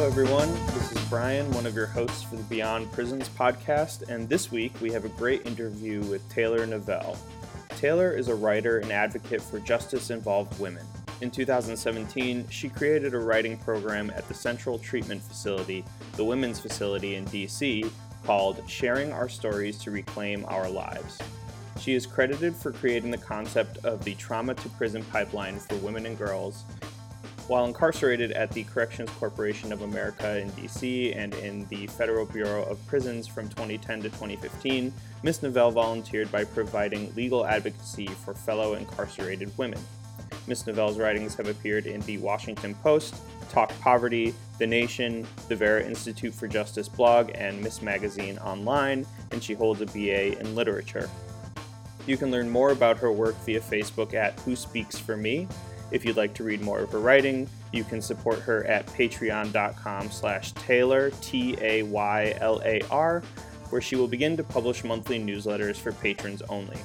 Hello, everyone. This is Brian, one of your hosts for the Beyond Prisons podcast, and this week we have a great interview with Taylar Nuevelle. Taylar is a writer and advocate for justice involved women. In 2017, she created a writing program at the Central Treatment Facility, the women's facility in DC, called Sharing Our Stories to Reclaim Our Lives. She is credited for creating the concept of the trauma to prison pipeline for women and girls while incarcerated at the Corrections Corporation of America in DC and in the Federal Bureau of Prisons from 2010 to 2015, Ms. Nuevelle volunteered by providing legal advocacy for fellow incarcerated women. Ms. Nuevelle's writings have appeared in the Washington Post, Talk Poverty, The Nation, the Vera Institute for Justice blog, and Ms. Magazine online, and she holds a BA in literature. You can learn more about her work via Facebook at Who Speaks for Me, if you'd like to read more of her writing, you can support her at patreon.com slash Taylar, T-A-Y-L-A-R, where she will begin to publish monthly newsletters for patrons only.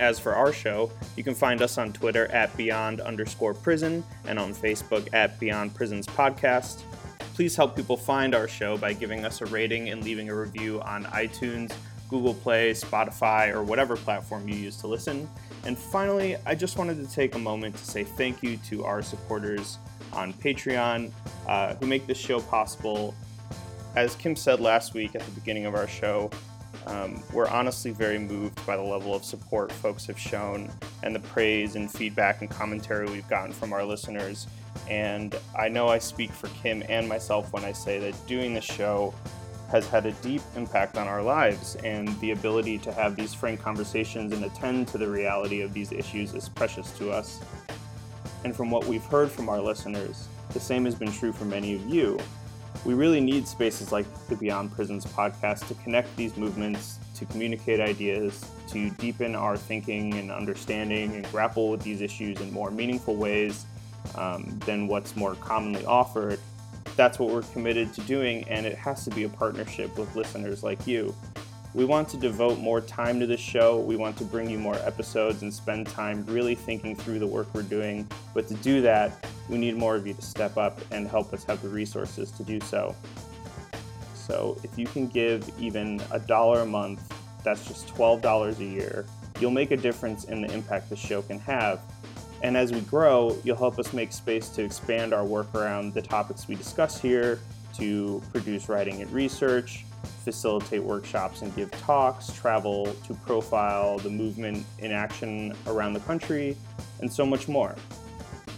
As for our show, you can find us on Twitter at Beyond underscore prison and on Facebook at Beyond Prisons Podcast. Please help people find our show by giving us a rating and leaving a review on iTunes, Google Play, Spotify, or whatever platform you use to listen. And finally, I just wanted to take a moment to say thank you to our supporters on Patreon uh, who make this show possible. As Kim said last week at the beginning of our show, um, we're honestly very moved by the level of support folks have shown and the praise and feedback and commentary we've gotten from our listeners. And I know I speak for Kim and myself when I say that doing this show has had a deep impact on our lives, and the ability to have these frank conversations and attend to the reality of these issues is precious to us. And from what we've heard from our listeners, the same has been true for many of you. We really need spaces like the Beyond Prisons podcast to connect these movements, to communicate ideas, to deepen our thinking and understanding, and grapple with these issues in more meaningful ways um, than what's more commonly offered that's what we're committed to doing, and it has to be a partnership with listeners like you. We want to devote more time to the show. We want to bring you more episodes and spend time really thinking through the work we're doing. But to do that, we need more of you to step up and help us have the resources to do so. So if you can give even a dollar a month, that's just $12 a year, you'll make a difference in the impact the show can have and as we grow, you'll help us make space to expand our work around the topics we discuss here, to produce writing and research, facilitate workshops and give talks, travel to profile the movement in action around the country, and so much more.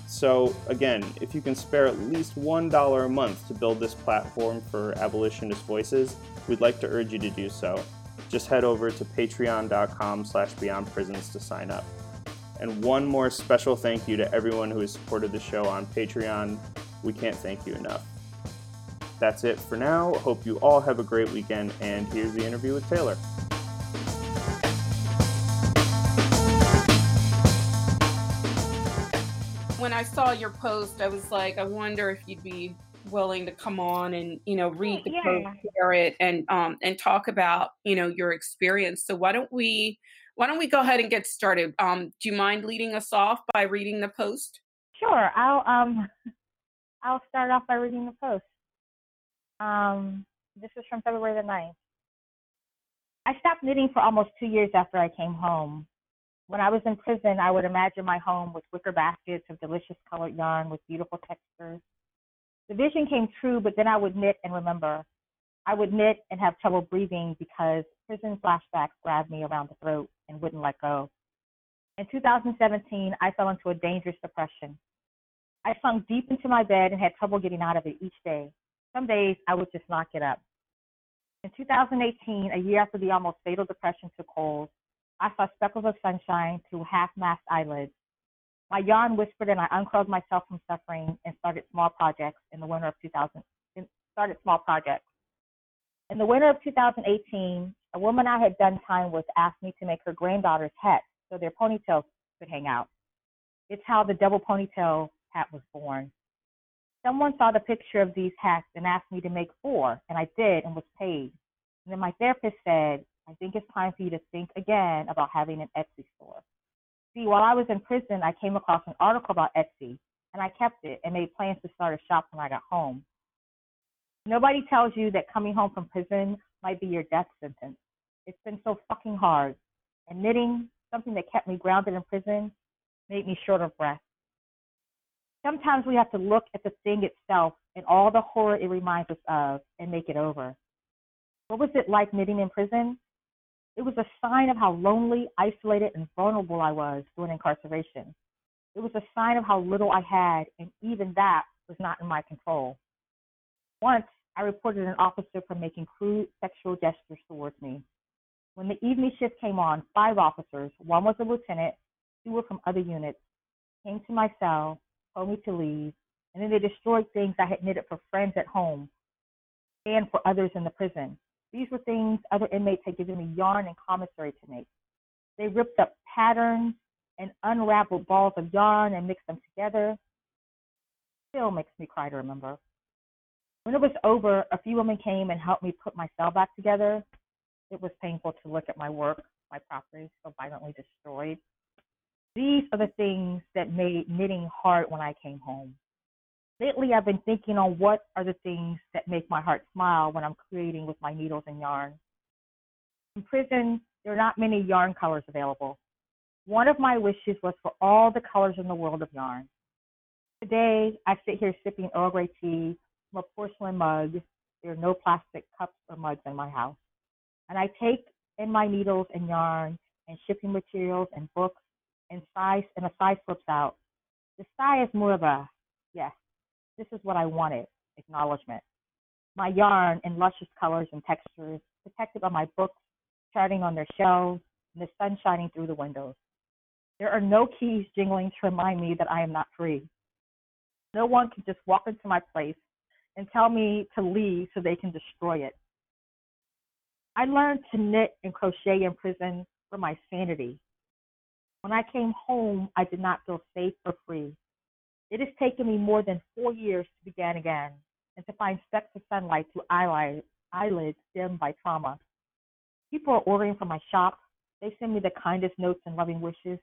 So, again, if you can spare at least $1 a month to build this platform for abolitionist voices, we'd like to urge you to do so. Just head over to patreon.com slash beyondprisons to sign up. And one more special thank you to everyone who has supported the show on Patreon. We can't thank you enough. That's it for now. Hope you all have a great weekend, and here's the interview with Taylar. When I saw your post, I was like, I wonder if you'd be willing to come on and you know read the yeah. post, share it, and um and talk about you know your experience. So why don't we why don't we go ahead and get started? Um, do you mind leading us off by reading the post? Sure. I'll um I'll start off by reading the post. Um, this is from February the 9th. I stopped knitting for almost two years after I came home. When I was in prison, I would imagine my home with wicker baskets of delicious colored yarn with beautiful textures. The vision came true, but then I would knit and remember. I would knit and have trouble breathing because prison flashbacks grabbed me around the throat and wouldn't let go. In 2017, I fell into a dangerous depression. I sunk deep into my bed and had trouble getting out of it each day. Some days I would just not get up. In 2018, a year after the almost fatal depression took hold, I saw speckles of sunshine through half-masked eyelids. My yawn whispered, and I uncurled myself from suffering and started small projects in the winter of 2000. Started small projects. In the winter of 2018, a woman I had done time with asked me to make her granddaughters hat so their ponytails could hang out. It's how the double ponytail hat was born. Someone saw the picture of these hats and asked me to make four, and I did and was paid. And then my therapist said, I think it's time for you to think again about having an Etsy store. See, while I was in prison, I came across an article about Etsy, and I kept it and made plans to start a shop when I got home. Nobody tells you that coming home from prison might be your death sentence. It's been so fucking hard. And knitting, something that kept me grounded in prison, made me short of breath. Sometimes we have to look at the thing itself and all the horror it reminds us of and make it over. What was it like knitting in prison? It was a sign of how lonely, isolated, and vulnerable I was during incarceration. It was a sign of how little I had, and even that was not in my control. Once, I reported an officer for making crude sexual gestures towards me. When the evening shift came on, five officers, one was a lieutenant, two were from other units, came to my cell, told me to leave, and then they destroyed things I had knitted for friends at home and for others in the prison. These were things other inmates had given me yarn and commissary to make. They ripped up patterns and unraveled balls of yarn and mixed them together. Still makes me cry to remember. When it was over, a few women came and helped me put my cell back together. It was painful to look at my work, my property so violently destroyed. These are the things that made knitting hard when I came home. Lately, I've been thinking on what are the things that make my heart smile when I'm creating with my needles and yarn. In prison, there are not many yarn colors available. One of my wishes was for all the colors in the world of yarn. Today, I sit here sipping Earl Grey tea from a porcelain mug. There are no plastic cups or mugs in my house. And I take in my needles and yarn and shipping materials and books and size and a size slips out. The sigh is more of a yes, this is what I wanted, acknowledgement. My yarn in luscious colors and textures, protected by my books charting on their shelves and the sun shining through the windows. There are no keys jingling to remind me that I am not free. No one can just walk into my place and tell me to leave so they can destroy it. I learned to knit and crochet in prison for my sanity. When I came home, I did not feel safe or free. It has taken me more than four years to begin again and to find specks of sunlight through eyelids dimmed by trauma. People are ordering from my shop. They send me the kindest notes and loving wishes.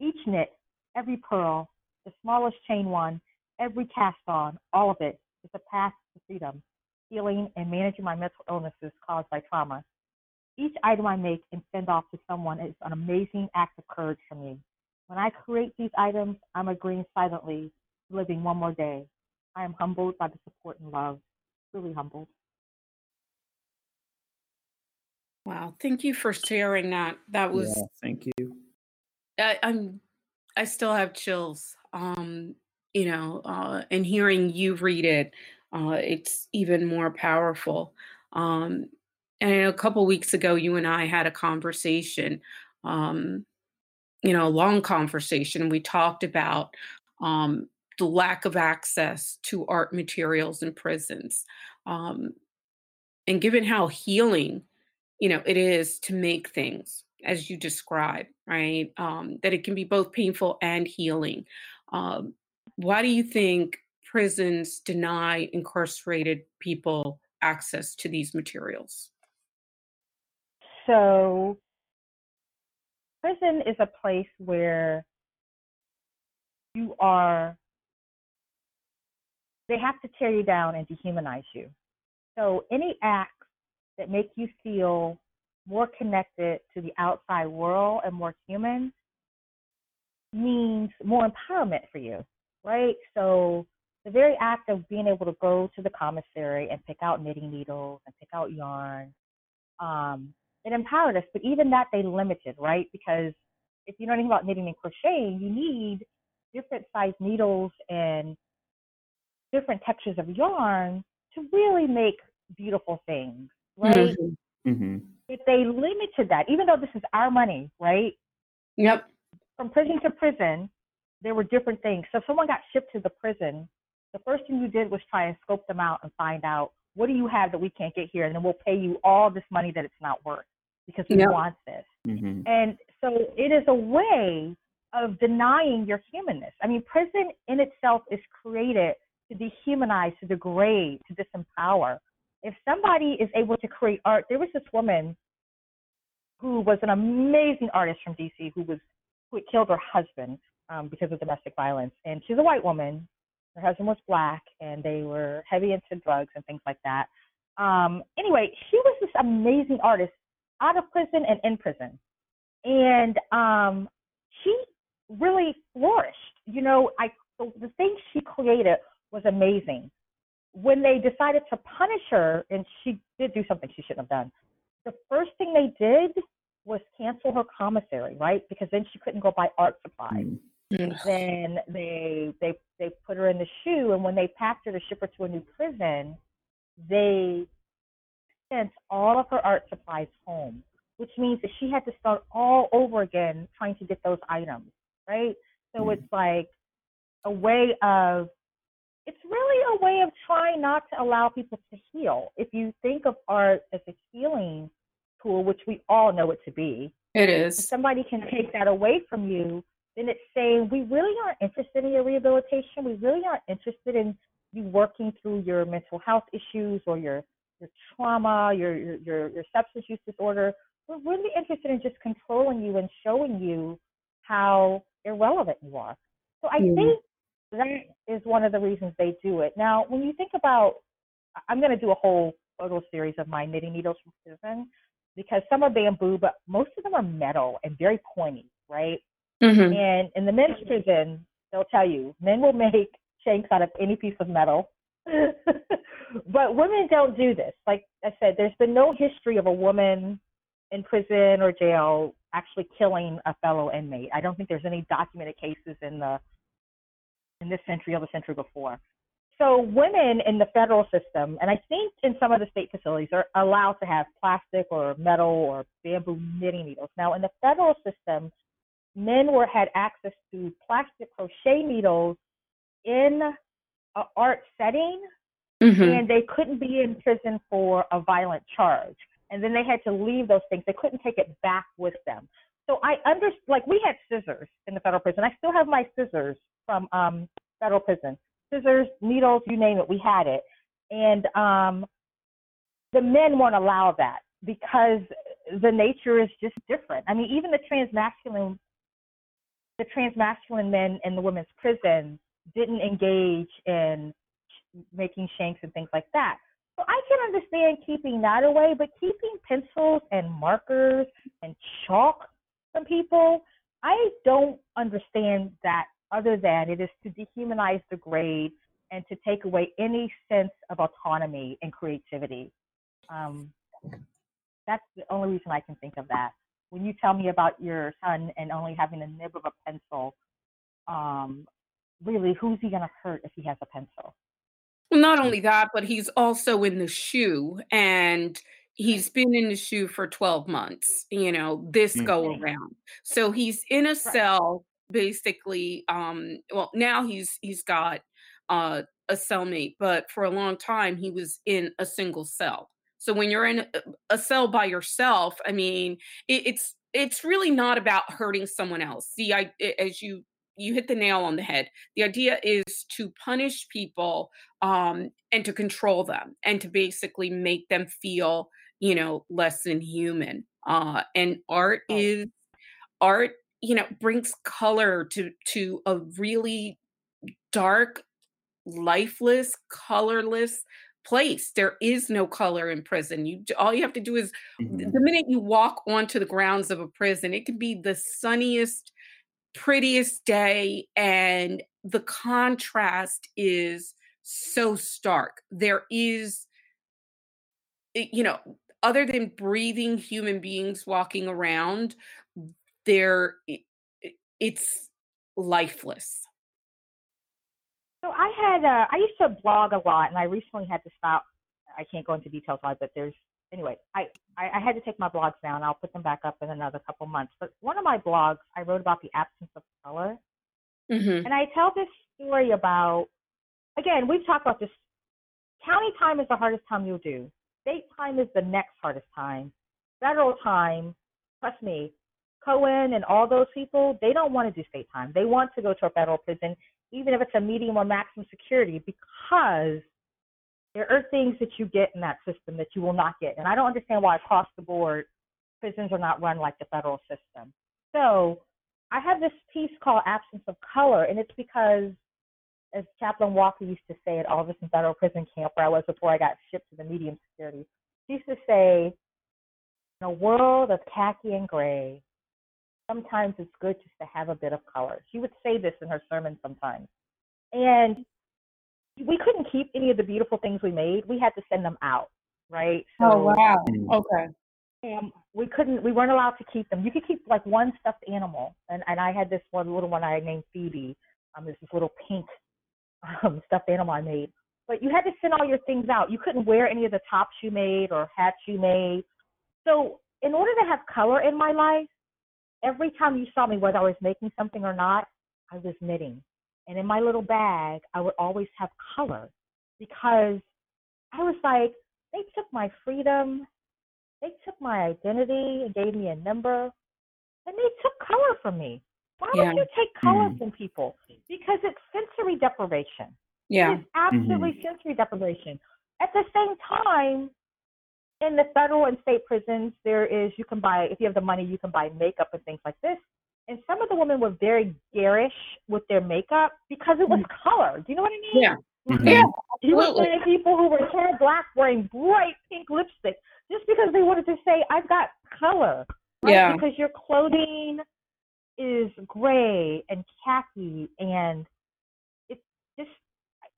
Each knit, every purl, the smallest chain one, every cast on, all of it is a path to freedom, healing, and managing my mental illnesses caused by trauma. Each item I make and send off to someone is an amazing act of courage for me. When I create these items, I'm agreeing silently to living one more day. I am humbled by the support and love, truly humbled. Wow, thank you for sharing that. That was Yeah, thank you. I, I'm I still have chills. Um, you know, uh, and hearing you read it, uh, it's even more powerful. Um, and a couple weeks ago, you and I had a conversation, um, you know, a long conversation. We talked about um, the lack of access to art materials in prisons. Um, and given how healing, you know, it is to make things as you describe, right? Um, that it can be both painful and healing. Um, why do you think prisons deny incarcerated people access to these materials? So, prison is a place where you are, they have to tear you down and dehumanize you. So, any acts that make you feel more connected to the outside world and more human means more empowerment for you, right? So, the very act of being able to go to the commissary and pick out knitting needles and pick out yarn, um, it empowered us. But even that they limited, right? Because if you know anything about knitting and crocheting, you need different size needles and different textures of yarn to really make beautiful things, right? Mm-hmm. Mm-hmm. If they limited that, even though this is our money, right? Yep. From prison to prison, there were different things. So if someone got shipped to the prison, the first thing you did was try and scope them out and find out what do you have that we can't get here, and then we'll pay you all this money that it's not worth because we Yep. want this. Mm-hmm. And so it is a way of denying your humanness. I mean, prison in itself is created to dehumanize, to degrade, to disempower. If somebody is able to create art, there was this woman who was an amazing artist from DC who was who had killed her husband um, because of domestic violence, and she's a white woman. Her husband was black, and they were heavy into drugs and things like that. Um, anyway, she was this amazing artist out of prison and in prison, and um, she really flourished. You know, I the, the things she created was amazing. When they decided to punish her, and she did do something she shouldn't have done, the first thing they did was cancel her commissary, right? Because then she couldn't go buy art supplies. Then they they they put her in the SHU, and when they packed her to ship her to a new prison, they sent all of her art supplies home, which means that she had to start all over again trying to get those items, right? So mm-hmm. it's like a way of it's really a way of trying not to allow people to heal. If you think of art as a healing tool, which we all know it to be, it is. If somebody can take that away from you, then it's saying we really aren't interested in your rehabilitation. We really aren't interested in you working through your mental health issues or your your trauma, your your your, substance use disorder. We're really interested in just controlling you and showing you how irrelevant you are. So I mm. think that is one of the reasons they do it. Now, when you think about, I'm going to do a whole photo series of my knitting needles from prison because some are bamboo, but most of them are metal and very pointy, right? Mm-hmm. And in the men's prison, they'll tell you men will make shanks out of any piece of metal. but women don't do this. Like I said, there's been no history of a woman in prison or jail actually killing a fellow inmate. I don't think there's any documented cases in the in this century or the century before. So women in the federal system, and I think in some of the state facilities, are allowed to have plastic or metal or bamboo knitting needles. Now, in the federal system, men were had access to plastic crochet needles in an art setting, mm-hmm. and they couldn't be in prison for a violent charge. And then they had to leave those things. They couldn't take it back with them. So I understand, like we had scissors in the federal prison. I still have my scissors from um, federal prison scissors, needles, you name it, we had it. And um, the men won't allow that because the nature is just different. I mean, even the transmasculine, the transmasculine men in the women's prison didn't engage in making shanks and things like that. So I can understand keeping that away, but keeping pencils and markers and chalk from people, I don't understand that other than it is to dehumanize, degrade, and to take away any sense of autonomy and creativity. Um, that's the only reason I can think of that. When you tell me about your son and only having a nib of a pencil, um, really, who's he going to hurt if he has a pencil? Well, not only that, but he's also in the SHU and he's been in the SHU for 12 months, you know, this mm-hmm. go around. So he's in a cell basically um well now he's he's got uh a cellmate but for a long time he was in a single cell so when you're in a, cell by yourself i mean it, it's it's really not about hurting someone else. See i as you you hit the nail on the head the idea is to punish people um and to control them and to basically make them feel you know less than human uh and art is art you know brings color to to a really dark lifeless colorless place there is no color in prison. You all you have to do is mm-hmm. the minute you walk onto the grounds of a prison it can be the sunniest prettiest day and the contrast is so stark. There is you know other than breathing human beings walking around they're it's lifeless so i had uh, i used to blog a lot and i recently had to stop. I can't go into details it but there's anyway I, I i had to take my blogs down. I'll put them back up in another couple months. But one of my blogs i wrote about the absence of color. Mm-hmm. and i tell this story about again we've talked about this. County time is the hardest time you'll do. State time is the next hardest time. Federal time trust me Cohen and all those people, they don't want to do state time. They want to go to a federal prison, even if it's a medium or maximum security, because there are things that you get in that system that you will not get. And I don't understand why across the board prisons are not run like the federal system. So I have this piece called Absence of Color, and it's because as Chaplain Walker used to say at Alderson Federal Prison Camp, where I was before I got shipped to the medium security, she used to say, in a world of khaki and gray, sometimes it's good just to have a bit of color. She would say this in her sermon sometimes. And we couldn't keep any of the beautiful things we made. We had to send them out, right? So, oh wow. Okay. Um, we couldn't. We weren't allowed to keep them. You could keep like one stuffed animal, and and I had this one little one I named Phoebe. Um, this this little pink um, stuffed animal I made. But you had to send all your things out. You couldn't wear any of the tops you made or hats you made. So in order to have color in my life, every time you saw me, whether I was making something or not, I was knitting. And in my little bag, I would always have color because I was like, they took my freedom, they took my identity and gave me a number, and they took color from me. Why yeah. would you take color mm. from people? Because it's sensory deprivation. Yeah. It's absolutely mm-hmm. sensory deprivation. At the same time, in the federal and state prisons, there is you can buy if you have the money, you can buy makeup and things like this. And some of the women were very garish with their makeup because it was mm-hmm. color. Do you know what I mean? Yeah. Mm-hmm. Yeah. You were seeing people who were hair black wearing bright pink lipstick just because they wanted to say, I've got color. Right? Yeah. Because your clothing is gray and khaki and it's just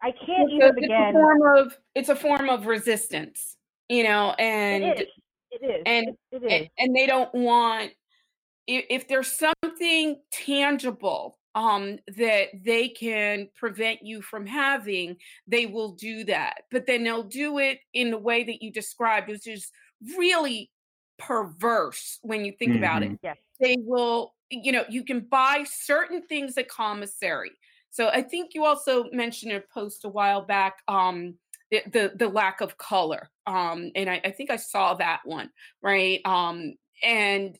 I can't it's even a, begin. It's a form of it's a form of resistance, you know, and it is. It is. And, it is. and and they don't want if, if there's something tangible um that they can prevent you from having they will do that but then they'll do it in the way that you described which is really perverse when you think mm-hmm. about it mm-hmm. yes. they will you know, you can buy certain things at commissary. So I think you also mentioned a post a while back, um, the, the, lack of color. Um, and I, I think I saw that one, right? Um, and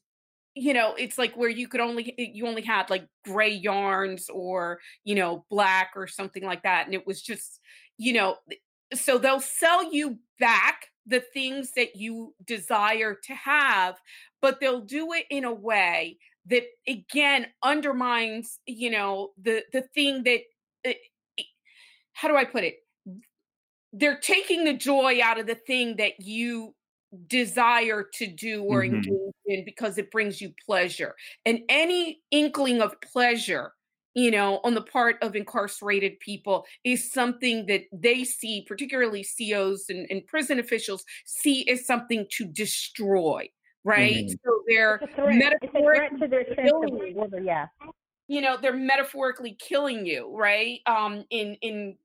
you know, it's like where you could only you only had like gray yarns or you know black or something like that, and it was just you know, so they'll sell you back the things that you desire to have, but they'll do it in a way that again undermines you know the the thing that uh, how do i put it they're taking the joy out of the thing that you desire to do or mm-hmm. engage in because it brings you pleasure and any inkling of pleasure you know on the part of incarcerated people is something that they see particularly COs and, and prison officials see as something to destroy right? Mm-hmm. So they're metaphorically yeah. You know, they're metaphorically killing you, right? Um, in in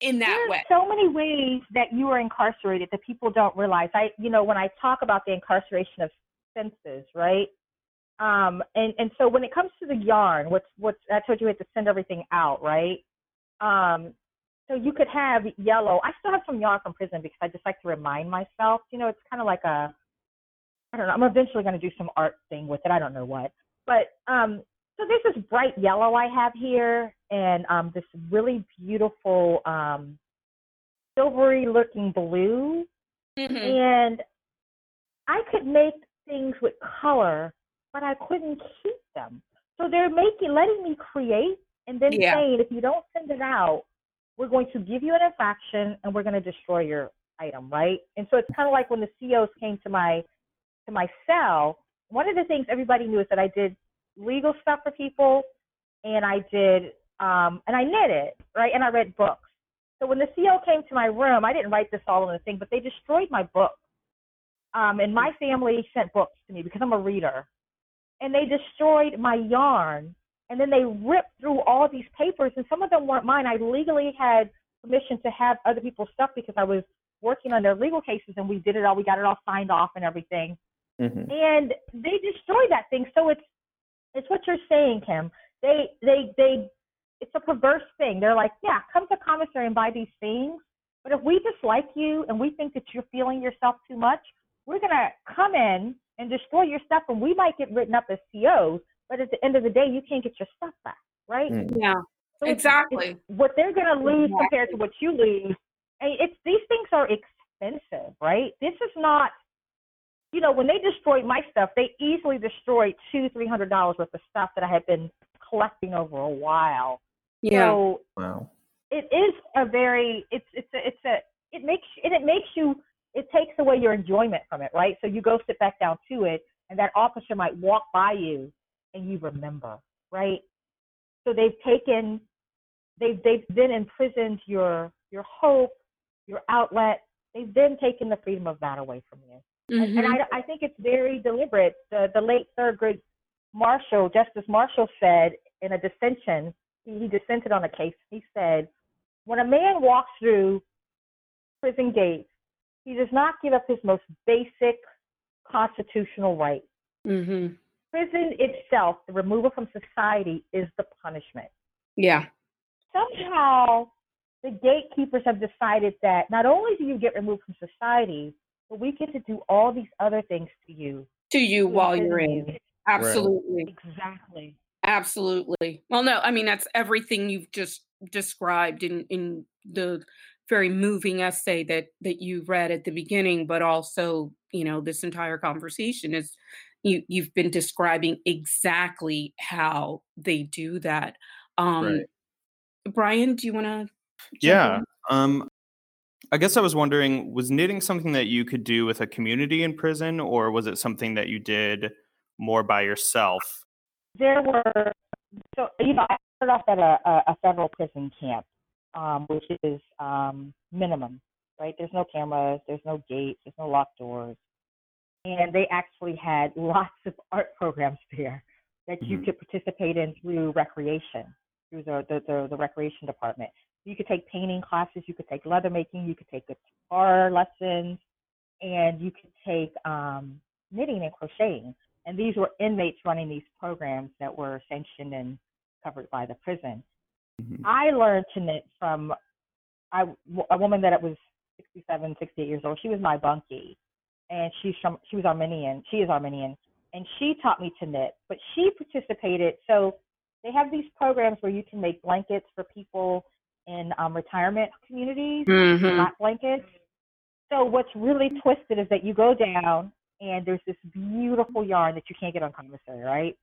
in that There's way. So many ways that you are incarcerated that people don't realize. I, you know, when I talk about the incarceration of senses, right? Um, and and so when it comes to the yarn, what's what's I told you, you had to send everything out, right? Um, so you could have yellow. I still have some yarn from prison because I just like to remind myself. You know, it's kind of like a I don't know. I'm eventually going to do some art thing with it. I don't know what. But um, so there's this bright yellow I have here, and um, this really beautiful um, silvery looking blue. Mm-hmm. And I could make things with color, but I couldn't keep them. So they're making, letting me create, and then yeah. saying if you don't send it out, we're going to give you an infraction and we're going to destroy your item, right? And so it's kind of like when the CEOs came to my to my cell, one of the things everybody knew is that I did legal stuff for people and I did um and I knitted, right? And I read books. So when the CO came to my room, I didn't write this all in the thing, but they destroyed my book. Um, and my family sent books to me because I'm a reader. And they destroyed my yarn. And then they ripped through all these papers, and some of them weren't mine. I legally had permission to have other people's stuff because I was working on their legal cases, and we did it all. We got it all signed off and everything. Mm-hmm. And they destroyed that thing. So it's it's what you're saying, Kim. They they they it's a perverse thing. They're like, yeah, come to commissary and buy these things. But if we dislike you and we think that you're feeling yourself too much, we're gonna come in and destroy your stuff, and we might get written up as COs. But at the end of the day, you can't get your stuff back, right? Mm-hmm. Yeah, so exactly. It's, it's what they're gonna lose exactly. compared to what you lose. And it's these things are expensive, right? This is not you know, when they destroyed my stuff, they easily destroyed two, three hundred dollars worth of stuff that I had been collecting over a while. Yeah. So wow. it is a very it's it's a, it's a it makes and it makes you it takes away your enjoyment from it, right? So you go sit back down to it, and that officer might walk by you, and you remember, right? So they've taken they've they've then imprisoned your your hope, your outlet. They've then taken the freedom of that away from you. Mm-hmm. And, and I, I think it's very deliberate. The, the late Thurgood Marshall, Justice Marshall said in a dissension, he, he dissented on a case. He said, when a man walks through prison gates, he does not give up his most basic constitutional right. Mm-hmm. Prison itself, the removal from society, is the punishment. Yeah. Somehow, the gatekeepers have decided that not only do you get removed from society, but we get to do all these other things to you. To you while you're in. Absolutely. Right. Exactly. Absolutely. Well, no, I mean that's everything you've just described in in the very moving essay that that you read at the beginning, but also you know this entire conversation is you you've been describing exactly how they do that. Um, right. Brian, do you want to? Yeah. Um, I guess I was wondering, was knitting something that you could do with a community in prison, or was it something that you did more by yourself? There were, so you know, I started off at a, a federal prison camp, um, which is um, minimum, right? There's no cameras, there's no gates, there's no locked doors, and they actually had lots of art programs there that you mm-hmm. could participate in through recreation, through the, the the, the recreation department. You could take painting classes, you could take leather making, you could take guitar lessons, and you could take um, knitting and crocheting. And these were inmates running these programs that were sanctioned and covered by the prison. Mm-hmm. I learned to knit from I, a woman that was 67, 68 years old. She was my bunkie, and she's from she was Armenian. She is Armenian, and she taught me to knit. But she participated. So they have these programs where you can make blankets for people in um, retirement communities, mm-hmm. hot blankets. So what's really twisted is that you go down and there's this beautiful yarn that you can't get on commissary, right?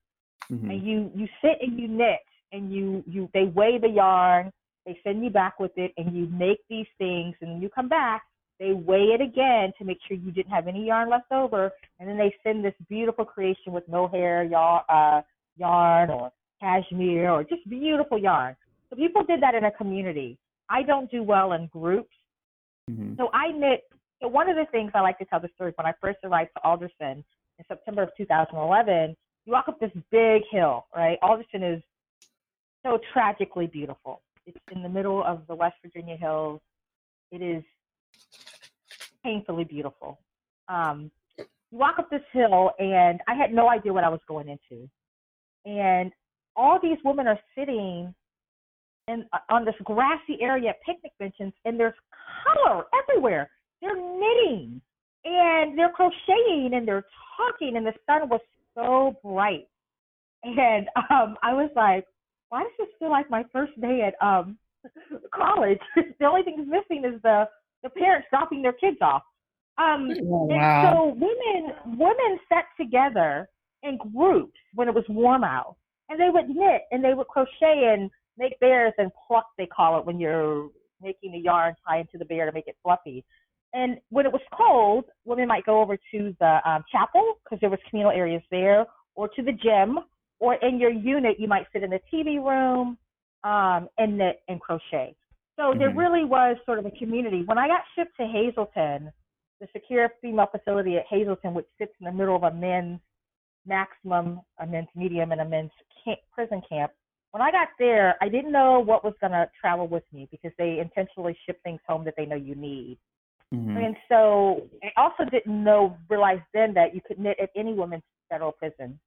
Mm-hmm. And you you sit and you knit and you you they weigh the yarn, they send you back with it, and you make these things, and then you come back. They weigh it again to make sure you didn't have any yarn left over, and then they send this beautiful creation with mohair yarn, uh, yarn or cashmere or just beautiful yarn. So people did that in a community. I don't do well in groups. Mm-hmm. So I knit. So one of the things I like to tell the story when I first arrived to Alderson in September of 2011, you walk up this big hill, right? Alderson is so tragically beautiful. It's in the middle of the West Virginia hills. It is painfully beautiful. Um, you walk up this hill, and I had no idea what I was going into. And all these women are sitting in, uh, on this grassy area at picnic benches, and there's color everywhere. They're knitting and they're crocheting and they're talking, and the sun was so bright. And um, I was like, why does this feel like my first day at um, college? the only thing that's missing is the the parents dropping their kids off. Um, oh, wow. And so women women sat together in groups when it was warm out, and they would knit and they would crochet and make bears and pluck, they call it when you're making the yarn tie into the bear to make it fluffy. And when it was cold, women might go over to the um, chapel because there was communal areas there, or to the gym, or in your unit, you might sit in the TV room um, and knit and crochet. So mm-hmm. there really was sort of a community. When I got shipped to Hazleton, the secure female facility at Hazleton, which sits in the middle of a men's maximum, a men's medium, and a men's camp, prison camp, when I got there, I didn't know what was going to travel with me because they intentionally ship things home that they know you need. Mm-hmm. And so I also didn't know, realize then that you could knit at any women's federal prison.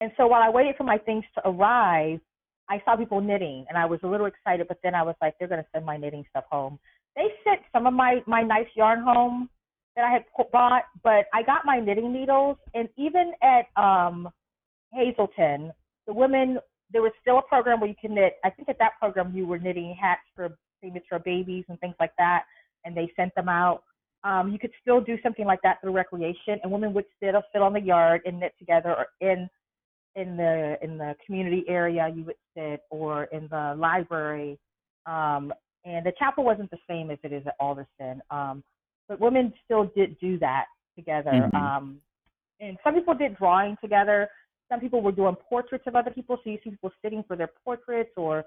And so while I waited for my things to arrive, I saw people knitting and I was a little excited, but then I was like, they're going to send my knitting stuff home. They sent some of my, my nice yarn home that I had bought, but I got my knitting needles. And even at um, Hazleton, the women there was still a program where you can knit. I think at that program you were knitting hats for premature babies and things like that, and they sent them out. Um, you could still do something like that through recreation, and women would sit or sit on the yard and knit together, or in in the in the community area you would sit, or in the library. Um, and the chapel wasn't the same as it is at Alderson. Um, but women still did do that together. Mm-hmm. Um, and some people did drawing together. Some people were doing portraits of other people, so you see people sitting for their portraits or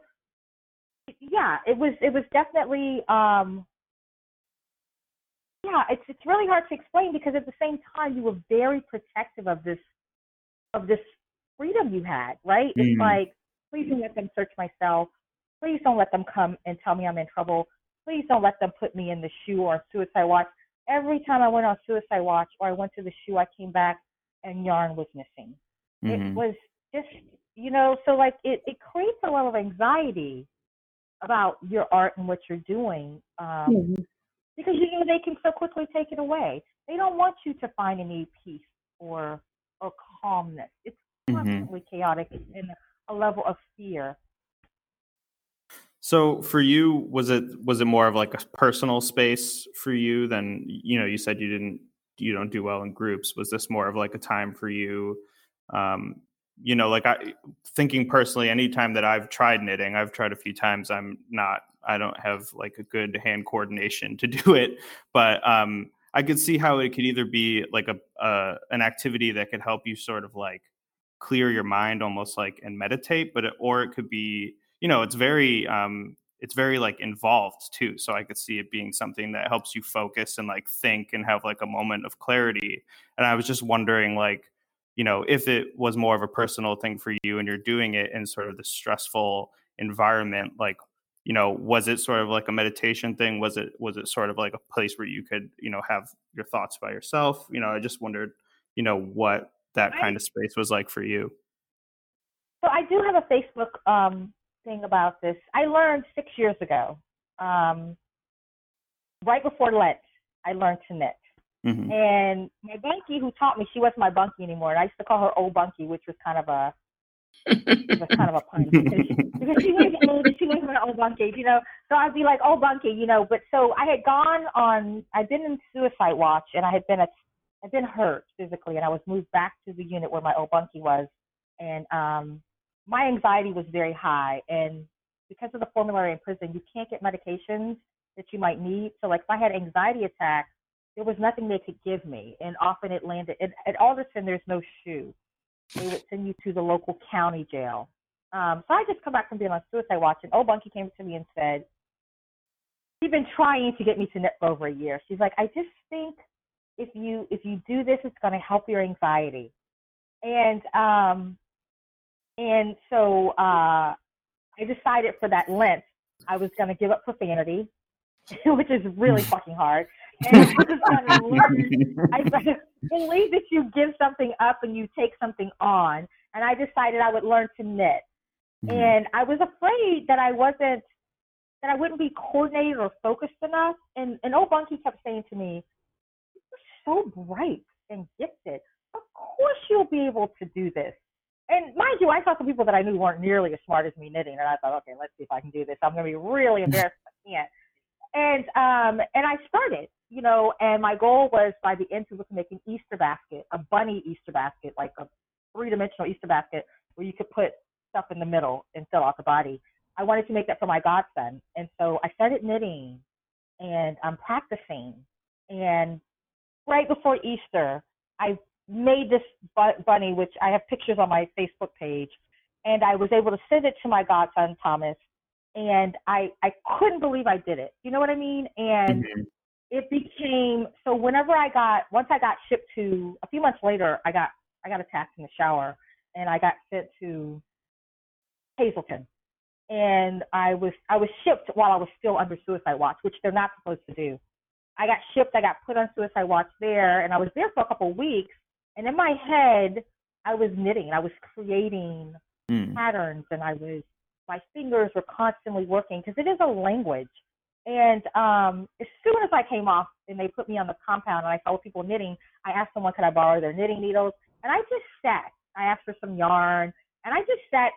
yeah, it was it was definitely um yeah, it's it's really hard to explain because at the same time you were very protective of this of this freedom you had, right? Mm. It's like, please don't let them search my cell. Please don't let them come and tell me I'm in trouble. Please don't let them put me in the SHU or suicide watch. Every time I went on suicide watch or I went to the SHU, I came back and yarn was missing. Mm-hmm. It was just, you know, so like it, it creates a level of anxiety about your art and what you're doing. Um, mm-hmm because you know they can so quickly take it away. They don't want you to find any peace or or calmness. It's mm-hmm. constantly mm-hmm. chaotic and a level of fear. So for you, was it was it more of like a personal space for you than you know? You said you didn't you don't do well in groups. Was this more of like a time for you? Um, you know, like I thinking personally, anytime that I've tried knitting, I've tried a few times. I'm not I don't have like a good hand coordination to do it, but um, I could see how it could either be like a uh, an activity that could help you sort of like clear your mind, almost like and meditate, but it, or it could be you know it's very um, it's very like involved too. So I could see it being something that helps you focus and like think and have like a moment of clarity. And I was just wondering like you know if it was more of a personal thing for you and you're doing it in sort of the stressful environment like you know was it sort of like a meditation thing? Was it was it sort of like a place where you could you know have your thoughts by yourself? You know i just wondered you know what that kind of space was like for you. So i do have a facebook um, thing about this. I learned six years ago um, right before lent i learned to knit mm-hmm. and my bunkie who taught me she wasn't my bunkie anymore and i used to call her old bunkie which was kind of a was kind of a pun because she, because she was old she was an old bunkie, you know. So I'd be like, oh bunkie, you know. But so I had gone on I'd been in suicide watch and I had been a I'd been hurt physically and I was moved back to the unit where my old bunkie was and um my anxiety was very high and because of the formulary in prison you can't get medications that you might need. So like if I had anxiety attacks, there was nothing they could give me. And often it landed at, at Alderson there's no SHU they would send you to the local county jail. Um, so I just come back from being on suicide watch, and old Bunky came to me and said, "She's been trying to get me to knit for over a year." She's like, "I just think if you if you do this, it's going to help your anxiety." And um, and so uh, I decided for that Lent, I was going to give up profanity, which is really fucking hard. And I was going to. I believe that you give something up and you take something on. And I decided I would learn to knit. Mm-hmm. And I was afraid that I wasn't, that I wouldn't be coordinated or focused enough. And, and old Bunky kept saying to me, You're so bright and gifted. Of course you'll be able to do this. And mind you, I saw some people that I knew weren't nearly as smart as me knitting, and I thought, okay, let's see if I can do this. I'm going to be really embarrassed if I can't. And um, and I started, you know, and my goal was by the end to look make an Easter basket, a bunny Easter basket, like a three dimensional Easter basket where you could put stuff in the middle and fill out the body. I wanted to make that for my godson. And so I started knitting and I'm practicing. And right before Easter, I made this bunny, which I have pictures on my Facebook page. And I was able to send it to my godson, Thomas. And I, I couldn't believe I did it. You know what I mean? And mm-hmm it became so whenever I got once I got shipped to a few months later I got I got attacked in the shower and I got sent to Hazleton and I was I was shipped while I was still under suicide watch, which they're not supposed to do. I got shipped, I got put on suicide watch there, and I was there for a couple of weeks. And in my head, I was knitting, I was creating mm. patterns, and I was my fingers were constantly working because it is a language. And um, as soon as I came off and they put me on the compound and I saw people knitting, I asked someone, could I borrow their knitting needles? And I just sat. I asked for some yarn and I just sat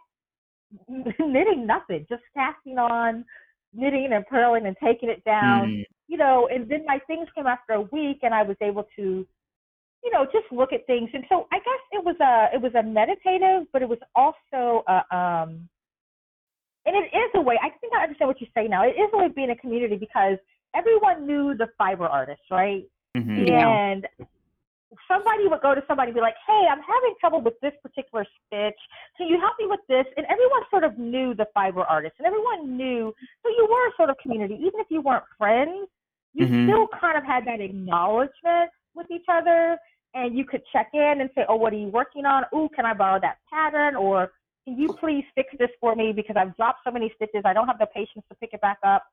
knitting nothing, just casting on, knitting and purling and taking it down. Mm. You know, and then my things came after a week and I was able to, you know, just look at things. And so I guess it was a it was a meditative, but it was also a um and it is a way. I think I understand what you say now. It is a way of being a community because everyone knew the fiber artist, right? Mm-hmm. And somebody would go to somebody and be like, "Hey, I'm having trouble with this particular stitch. Can you help me with this?" And everyone sort of knew the fiber artist, and everyone knew. So you were a sort of community, even if you weren't friends. You mm-hmm. still kind of had that acknowledgement with each other, and you could check in and say, "Oh, what are you working on? Oh, can I borrow that pattern?" Or "Can you please fix this for me because I've dropped so many stitches, I don't have the patience to pick it back up."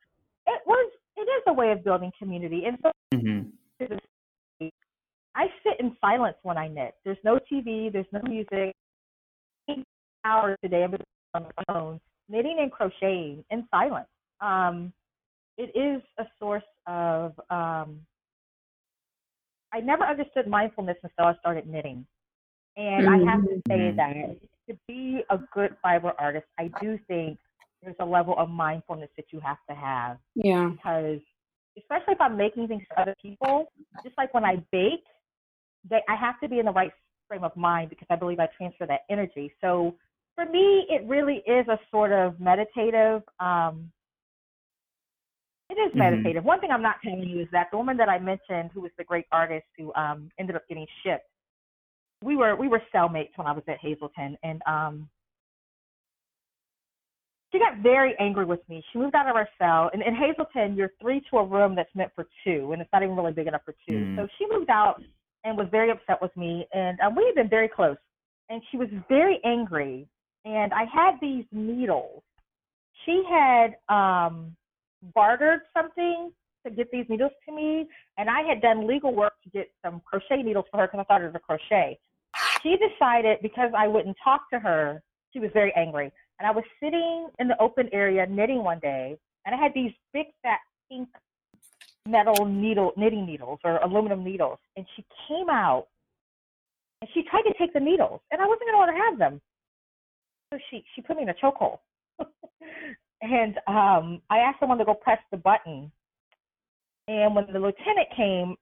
It was. It is a way of building community, and so. Mm-hmm I sit in silence when I knit. There's no TV, there's no music. Hours a day I'm on my phone, knitting and crocheting in silence. Um, it is a source of. Um, I never understood mindfulness until I started knitting, and mm-hmm. I have to say mm-hmm. that to be a good fiber artist, I do think there's a level of mindfulness that you have to have. Yeah. Because especially if I'm making things for other people, just like when I bake, they I have to be in the right frame of mind because I believe I transfer that energy. So for me, it really is a sort of meditative. Um, it is mm-hmm. meditative. One thing I'm not telling you is that the woman that I mentioned, who was the great artist who um, ended up getting shipped, we were we were cellmates when I was at Hazelton, and um, she got very angry with me. She moved out of her cell, and in Hazelton, you're three to a room that's meant for two, and it's not even really big enough for 2 mm So she moved out and was very upset with me. And um, we had been very close. And she was very angry. And I had these needles. She had um, bartered something to get these needles to me, and I had done legal work to get some crochet needles for her because I thought it was a crochet. She decided because I wouldn't talk to her, she was very angry. And I was sitting in the open area knitting one day, and I had these big fat pink metal needle knitting needles or aluminum needles and she came out and she tried to take the needles and I wasn't gonna let her have them. So she she put me in a chokehold. and um I asked someone to go press the button and when the lieutenant came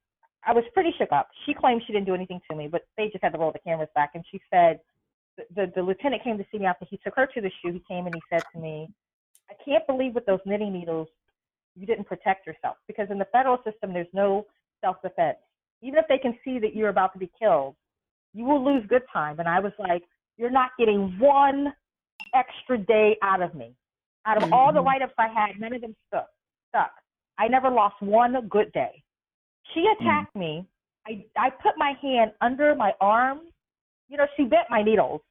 I was pretty shook up. She claimed she didn't do anything to me, but they just had to roll the cameras back. And she said, the, the, the lieutenant came to see me after he took her to the SHU. He came and he said to me, I can't believe with those knitting needles you didn't protect yourself because in the federal system there's no self-defense. Even if they can see that you're about to be killed, you will lose good time. And I was like, you're not getting one extra day out of me. Out of mm-hmm. all the mm-hmm. write-ups I had, none of them stuck. Stuck. I never lost one good day. She mm. attacked mm-hmm. me. I I put my hand under my arm. You know, she bent my needles.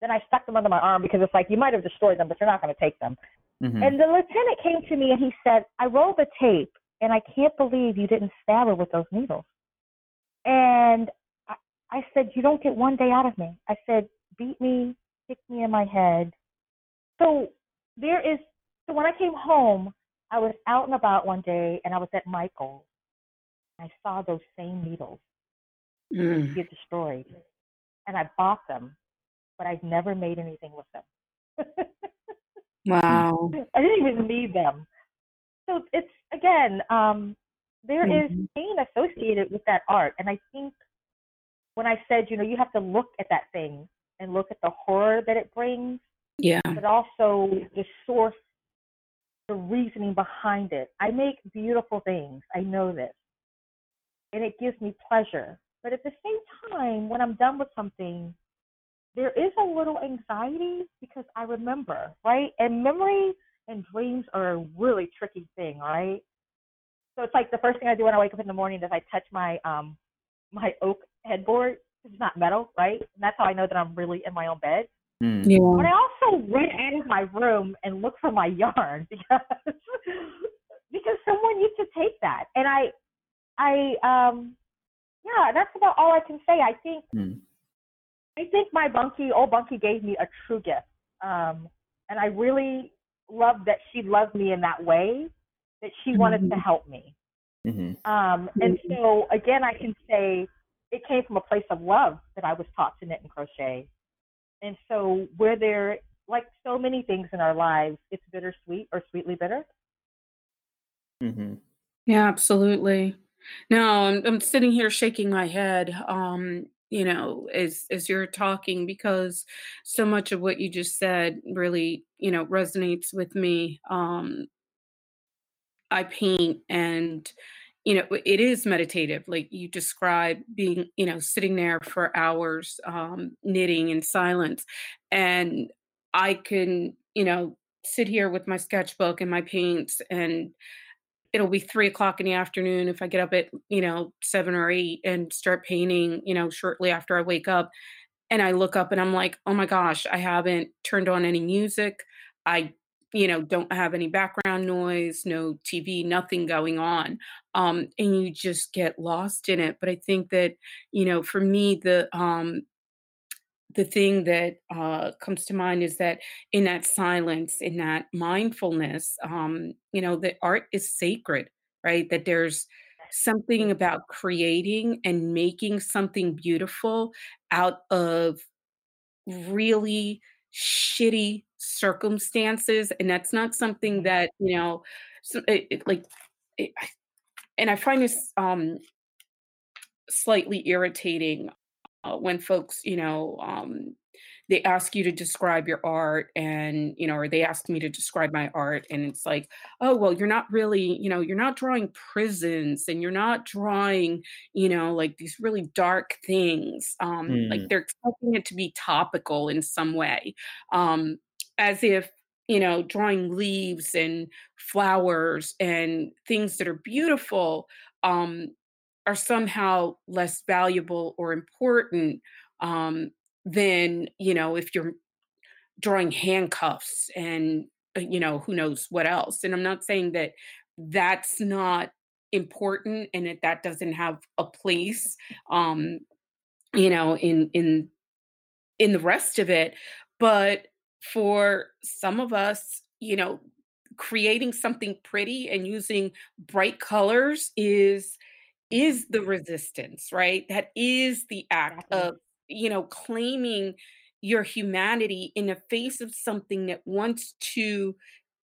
Then I stuck them under my arm because it's like you might have destroyed them, but you're not going to take them. Mm-hmm. And the lieutenant came to me and he said, I rolled the tape and I can't believe you didn't stab her with those needles. And I, I said, You don't get one day out of me. I said, Beat me, kick me in my head. So there is, so when I came home, I was out and about one day and I was at Michael's. I saw those same needles mm. get destroyed. And I bought them, but I've never made anything with them. Wow. I didn't even need them. So it's again, um, there mm-hmm. is pain associated with that art. And I think when I said, you know, you have to look at that thing and look at the horror that it brings. Yeah. But also the source, the reasoning behind it. I make beautiful things. I know this. And it gives me pleasure. But at the same time, when I'm done with something, there is a little anxiety because I remember, right? And memory and dreams are a really tricky thing, right? So it's like the first thing I do when I wake up in the morning is I touch my um my oak headboard. It's not metal, right? And that's how I know that I'm really in my own bed. Mm. Yeah. But I also run out of my room and look for my yarn because because someone used to take that. And I I um yeah, that's about all I can say. I think mm. I think my bunkie, old bunkie, gave me a true gift, um, and I really loved that she loved me in that way, that she wanted mm-hmm. to help me. Mm-hmm. Um, and so again, I can say it came from a place of love that I was taught to knit and crochet. And so where there, like so many things in our lives, it's bittersweet or sweetly bitter. Mm-hmm. Yeah, absolutely. No, I'm, I'm sitting here shaking my head. Um, you know, as as you're talking because so much of what you just said really, you know, resonates with me. Um, I paint and you know it is meditative like you describe being you know sitting there for hours um, knitting in silence and i can you know sit here with my sketchbook and my paints and it'll be three o'clock in the afternoon if i get up at you know seven or eight and start painting you know shortly after i wake up and i look up and i'm like oh my gosh i haven't turned on any music. I you know don't have any background noise no tv nothing going on. Um and you just get lost in it but i think that you know for me the um the thing that uh, comes to mind is that in that silence, in that mindfulness, um, you know, that art is sacred, right? That there's something about creating and making something beautiful out of really shitty circumstances and that's not something mm-hmm. that you know so it, it, like it, and i find this um slightly irritating uh, when folks you know um they ask you to describe your art and you know or they ask me to describe my art and it's like oh well you're not really you know you're not drawing prisons and you're not drawing you know like these really dark things um mm. like they're expecting it to be topical in some way um as if you know drawing leaves and flowers and things that are beautiful um are somehow less valuable or important um than you know if you're drawing handcuffs and uh, you know who knows what else. And i'm not saying that that's not important and that that doesn't have a place um you know in in in the rest of it. But for some of us you know creating something pretty and using bright colors is is the resistance right? That is the act of you know, claiming your humanity in the face of something that wants to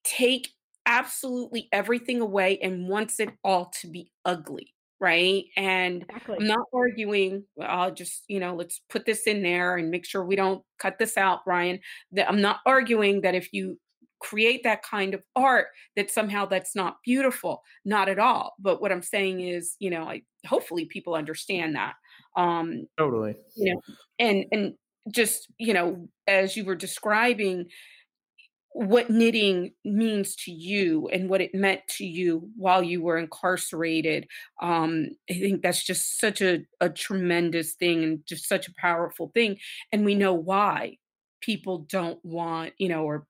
take absolutely everything away and wants it all to be ugly right? And exactly. i'm not arguing i'll just you know let's put this in there and make sure we don't cut this out ryan. That i'm not arguing that if you create that kind of art that somehow that's not beautiful not at all. But what i'm saying is you know i hopefully people understand that um totally. you know and and just you know as you were describing what knitting means to you and what it meant to you while you were incarcerated um, i think that's just such a, a tremendous thing and just such a powerful thing and we know why people don't want you know or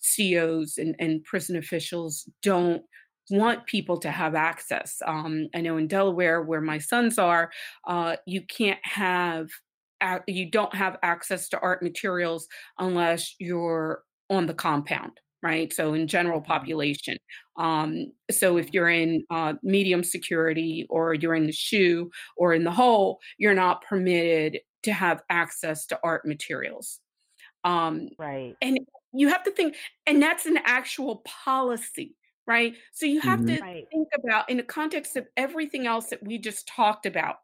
CEOs and, and prison officials don't want people to have access. Um, I know in Delaware, where my sons are, uh, you can't have you don't have access to art materials unless you're on the compound right so in general mm-hmm. population um, so if you're in uh, medium security or you're in the SHU or in the hole you're not permitted to have access to art materials um, right and you have to think and that's an actual policy right? So you have mm-hmm. to right. think about, in the context of everything else that we just talked about,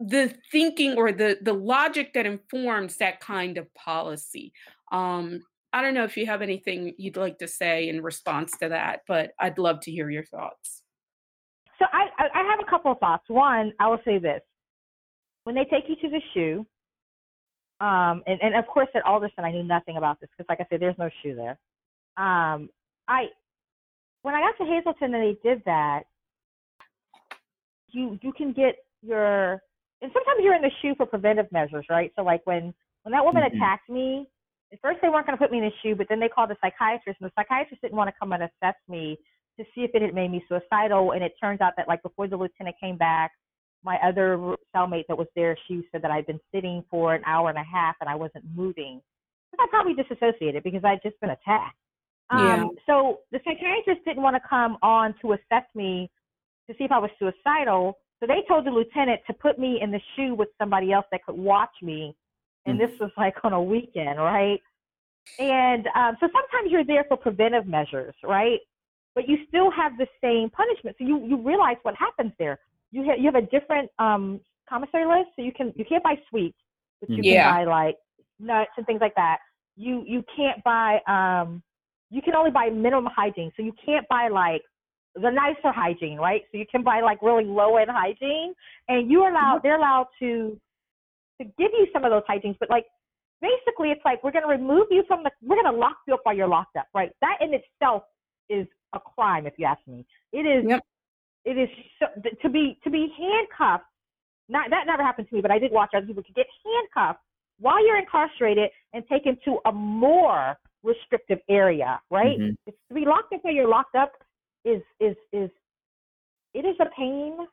the thinking or the the logic that informs that kind of policy. Um, I don't know if you have anything you'd like to say in response to that, but I'd love to hear your thoughts. So I, I have a couple of thoughts. One, I will say this: when they take you to the SHU, um, and, and of course at Alderson, I knew nothing about this because, like I said, there's no SHU there. Um, I when I got to Hazleton and they did that, you you can get your and sometimes you're in the SHU for preventive measures, right? So like when when that woman mm-hmm. attacked me, at first they weren't going to put me in the SHU, but then they called the psychiatrist, and the psychiatrist didn't want to come and assess me to see if it had made me suicidal. And it turns out that like before the lieutenant came back, my other cellmate that was there, she said that I'd been sitting for an hour and a half and I wasn't moving. I probably disassociated because I'd just been attacked. Yeah. Um, so the psychiatrist didn't want to come on to assess me to see if I was suicidal. So they told the lieutenant to put me in the SHU with somebody else that could watch me. And mm. this was like on a weekend, right? And um, so sometimes you're there for preventive measures, right? But you still have the same punishment. So you, you realize what happens there. You have, you have a different um, commissary list, so you can you can't buy sweets, but you Yeah. can buy like nuts and things like that. You you can't buy um you can only buy minimum hygiene, so you can't buy like the nicer hygiene, right? So you can buy like really low end hygiene, and you're allowed they're allowed to to give you some of those hygienes, but like basically it's like we're going to remove you from the we're going to lock you up while you're locked up, right? That in itself is a crime, if you ask me. It is. Yep. It is so, to be to be handcuffed. Not that never happened to me, but I did watch other people get handcuffed while you're incarcerated and taken to a more restrictive area, right? Mhm. It's, to be locked up you're locked up is is is it is a pain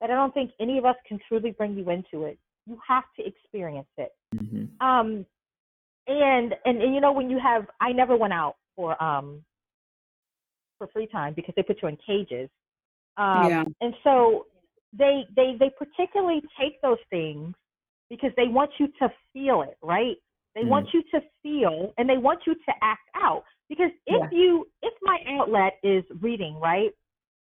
that I don't think any of us can truly bring you into it. You have to experience it. Mhm. Um, and, and and you know when you have, I never went out for um for free time because they put you in cages. Um, Yeah. And so they they they particularly take those things because they want you to feel it, right? They want you to feel and they want you to act out. Because if you if my outlet is reading, right?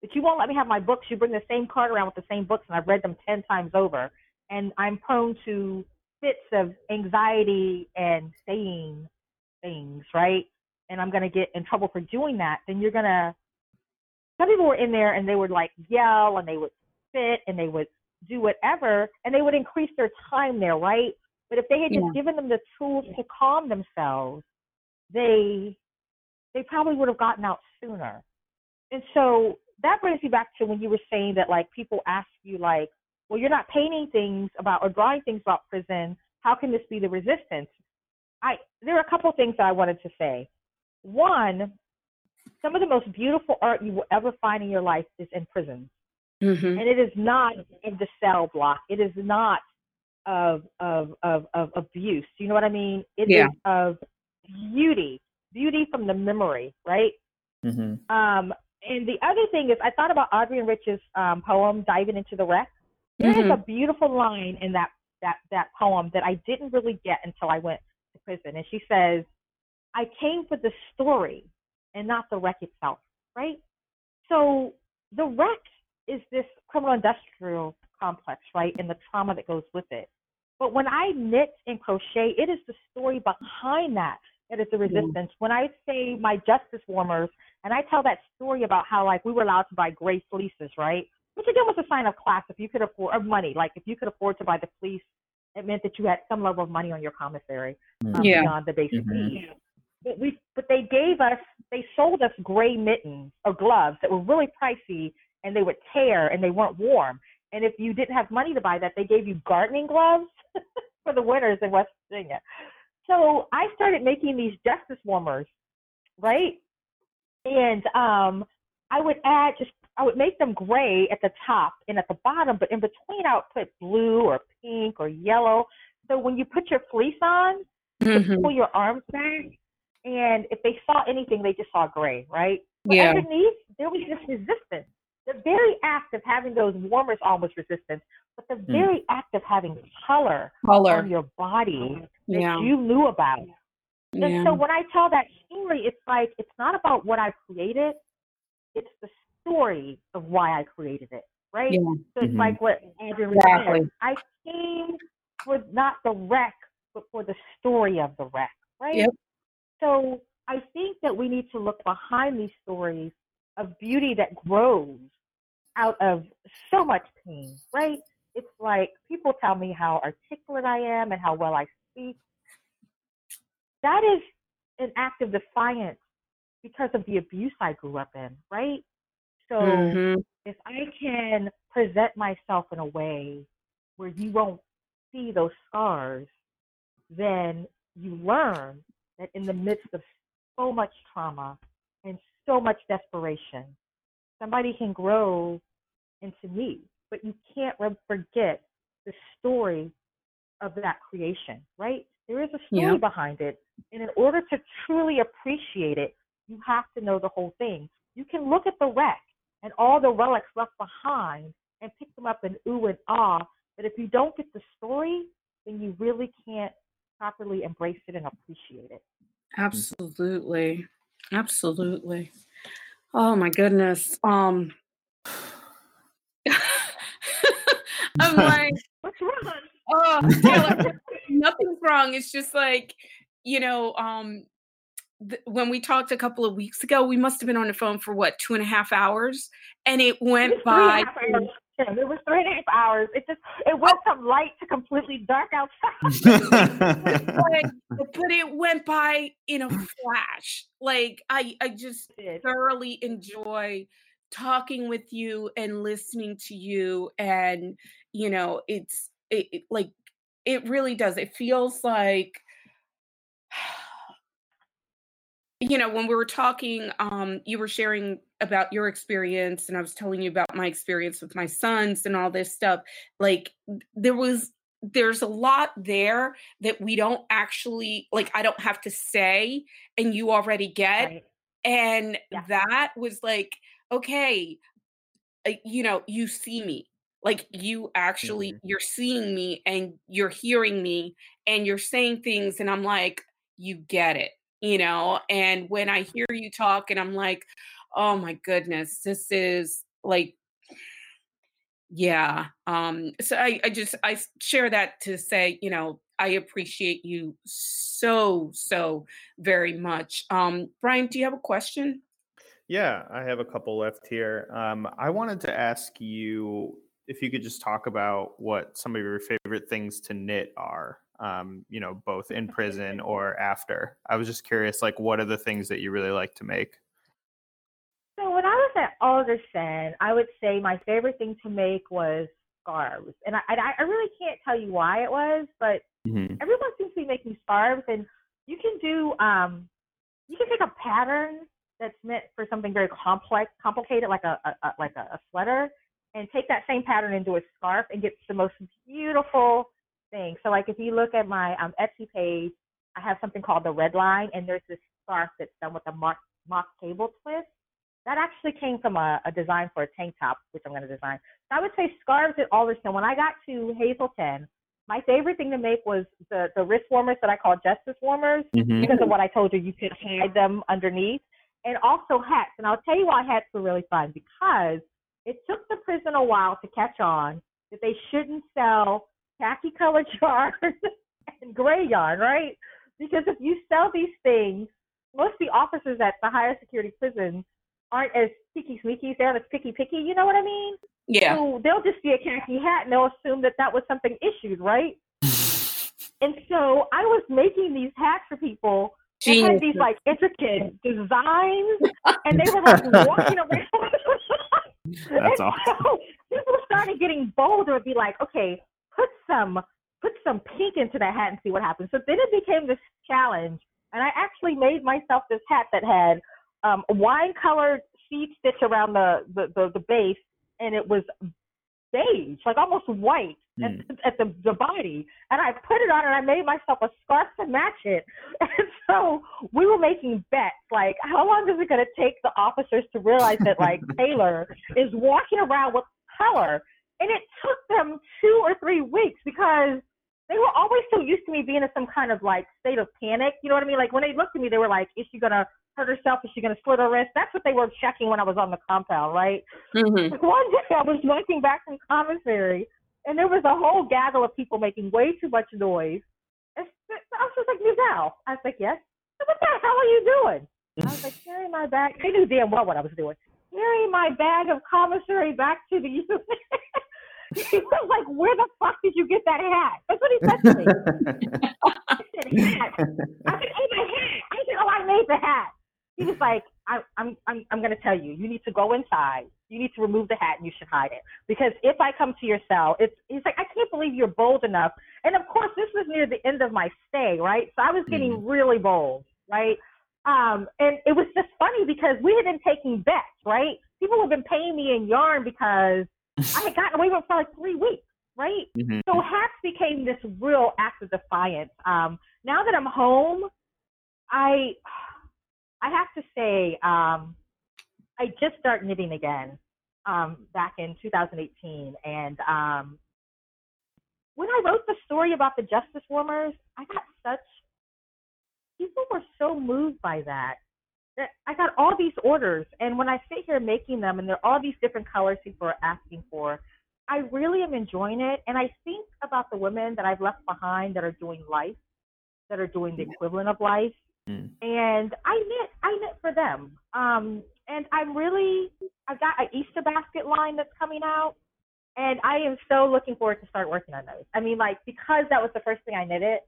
But you won't let me have my books, you bring the same cart around with the same books and I've read them ten times over. And I'm prone to fits of anxiety and saying things, right? And I'm gonna get in trouble for doing that, then you're gonna some people were in there and they would like yell and they would sit and they would do whatever and they would increase their time there, right? But if they had just Yeah. given them the tools to calm themselves, they they probably would have gotten out sooner. And so that brings me back to when you were saying that like people ask you like, well, you're not painting things about or drawing things about prison. How can this be the resistance? I there are a couple things that I wanted to say. One, some of the most beautiful art you will ever find in your life is in prison. hmm And it is not of the cell block. It is not of of of, of abuse. You know what I mean? It is Yeah. of beauty. Beauty from the memory, right? Mhm. Um, and the other thing is, I thought about Adrienne Rich's um, poem "Diving into the Wreck." There is Mhm. a beautiful line in that that that poem that I didn't really get until I went to prison, and she says, "I came for the story and not the wreck itself." Right? So the wreck is this criminal industrial complex, right, and the trauma that goes with it. But when I knit and crochet, it is the story behind that that is the resistance. When I say my justice warmers, and I tell that story about how like we were allowed to buy gray fleeces, right? Which again was a sign of class. If you could afford of money, like if you could afford to buy the fleece, it meant that you had some level of money on your commissary um, Yeah. beyond the basic Mhm. We, but they gave us, they sold us gray mittens or gloves that were really pricey, and they would tear and they weren't warm. And if you didn't have money to buy that, they gave you gardening gloves for the winters in West Virginia. So I started making these justice warmers, right? And um, I would add just I would make them gray at the top and at the bottom, but in between I would put blue or pink or yellow. So when you put your fleece on, you Mhm. pull your arms back, and if they saw anything, they just saw gray, right? But Yeah. underneath, there was this resistance. The very act of having those warmers on was resistance, but the very act of having color Color. on your body that Yeah. you knew about. And Yeah. so when I tell that story, it's like it's not about what I created; it's the story of why I created it, right? Yeah. So it's Mhm. like what Adrienne Exactly. said. I came for not the wreck, but for the story of the wreck, right? Yep. So I think that we need to look behind these stories of beauty that grows out of so much pain, right? It's like people tell me how articulate I am and how well I speak. That is an act of defiance because of the abuse I grew up in, right? So Mhm. if I can present myself in a way where you won't see those scars, then you learn that in the midst of so much trauma and so much desperation, somebody can grow into me. But you can't re- forget the story of that creation, right? There is a story Yeah. behind it. And in order to truly appreciate it, you have to know the whole thing. You can look at the wreck and all the relics left behind and pick them up in ooh and ah. But if you don't get the story, then you really can't properly embrace it and appreciate it. Absolutely. Absolutely. Oh my goodness. Um I'm like What's wrong? Oh, Taylar, nothing's wrong. It's just like, you know, um, th- when we talked a couple of weeks ago, we must have been on the phone for what, two and a half hours? And it went by. Three and a half. It was three and a half hours. It just it went oh. from light to completely dark outside. but, but it went by in a flash. Like I, I just thoroughly enjoy talking with you and listening to you and you know it's it, it- like it really does it feels like you know when we were talking um you were sharing about your experience and i was telling you about my experience with my sons and all this stuff like there was there's a lot there that we don't actually like i don't have to say and you already get right. and Yeah. that was like okay uh, you know you see me like you actually Mhm. you're seeing me and you're hearing me and you're saying things and i'm like you get it you know and when i hear you talk and i'm like oh my goodness this is like yeah um so i i just i share that to say you know i appreciate you so so very much um brian do you have a question Yeah, I have a couple left here. Um, I wanted to ask you if you could just talk about what some of your favorite things to knit are. Um, you know, both in prison or after. I was just curious, like, what are the things that you really like to make? So when I was at Alderson, I would say my favorite thing to make was scarves, and I I I really can't tell you why it was, but Mm-hmm. everyone seems to be making scarves, and you can do um, you can take a pattern that's meant for something very complex, complicated, like a, a, a like a, a sweater, and take that same pattern and do a scarf, and get the most beautiful thing. So like if you look at my um, Etsy page, I have something called the red line, and there's this scarf that's done with a mock mock cable twist. That actually came from a, a design for a tank top, which I'm going to design. So I would say scarves at Alderson. When I got to Hazelton, my favorite thing to make was the the wrist warmers that I call justice warmers Mm-hmm. because of what I told you. You could hide them underneath, and also hats. And I'll tell you why hats were really fun because it took the prison a while to catch on that they shouldn't sell khaki colored yarn and gray yarn, right? Because if you sell these things, most of the officers at the higher security prisons aren't as picky sneaky, they aren't as picky picky. You know what I mean? yeah So they'll just see a khaki hat and they'll assume that that was something issued, right? And so I was making these hats for people that had these like intricate designs, and they were like walking around. That's And awesome. So people started getting bold and be like, okay, put some put some pink into that hat and see what happens. So then it became this challenge, and I actually made myself this hat that had um, wine colored seed stitch around the, the the the base, and it was beige, like almost white at, at the the body. And I put it on, and I made myself a scarf to match it. And so we were making bets, like how long is it going to take the officers to realize that like Taylar is walking around with color? And it took them two or three weeks because they were always so used to me being in some kind of like state of panic. You know what I mean? Like when they looked at me, they were like, "Is she gonna hurt herself? Is she gonna slit her wrist?" That's what they were checking when I was on the compound, right? Mhm. Like, One day I was walking back from commissary, and there was a whole gaggle of people making way too much noise. And I was just like, Giselle. I was like, yes. What the hell are you doing? I was like, carrying my bag. They knew damn well what I was doing. Carrying my bag of commissary back to the unit. he was like, where the fuck did you get that hat? That's what he said to me. I said, hat. I said, oh, my hat. I said, oh, I made the hat. He was like, I, I'm, I'm, I'm going to tell you, you need to go inside. You need to remove the hat and you should hide it. Because if I come to your cell, it's, he's like, I can't believe you're bold enough. And of course, this was near the end of my stay, right? So I was getting really bold, right? Um, and it was just funny because we had been taking bets, right? People had been paying me in yarn because I had gotten away with it for like three weeks, right? Mhm. So hats became this real act of defiance. Um, now that I'm home, I I have to say um, I just started knitting again um, back in 2018, and um, when I wrote the story about the justice warmers, I got such people were so moved by that I got all these orders, and when I sit here making them, and there are all these different colors people are asking for, I really am enjoying it. And I think about the women that I've left behind that are doing life, that are doing the equivalent of life. Mm. And I knit, I knit for them. Um, and I'm really, I've got an Easter basket line that's coming out. And I am so looking forward to start working on those. I mean, like, because that was the first thing I knitted.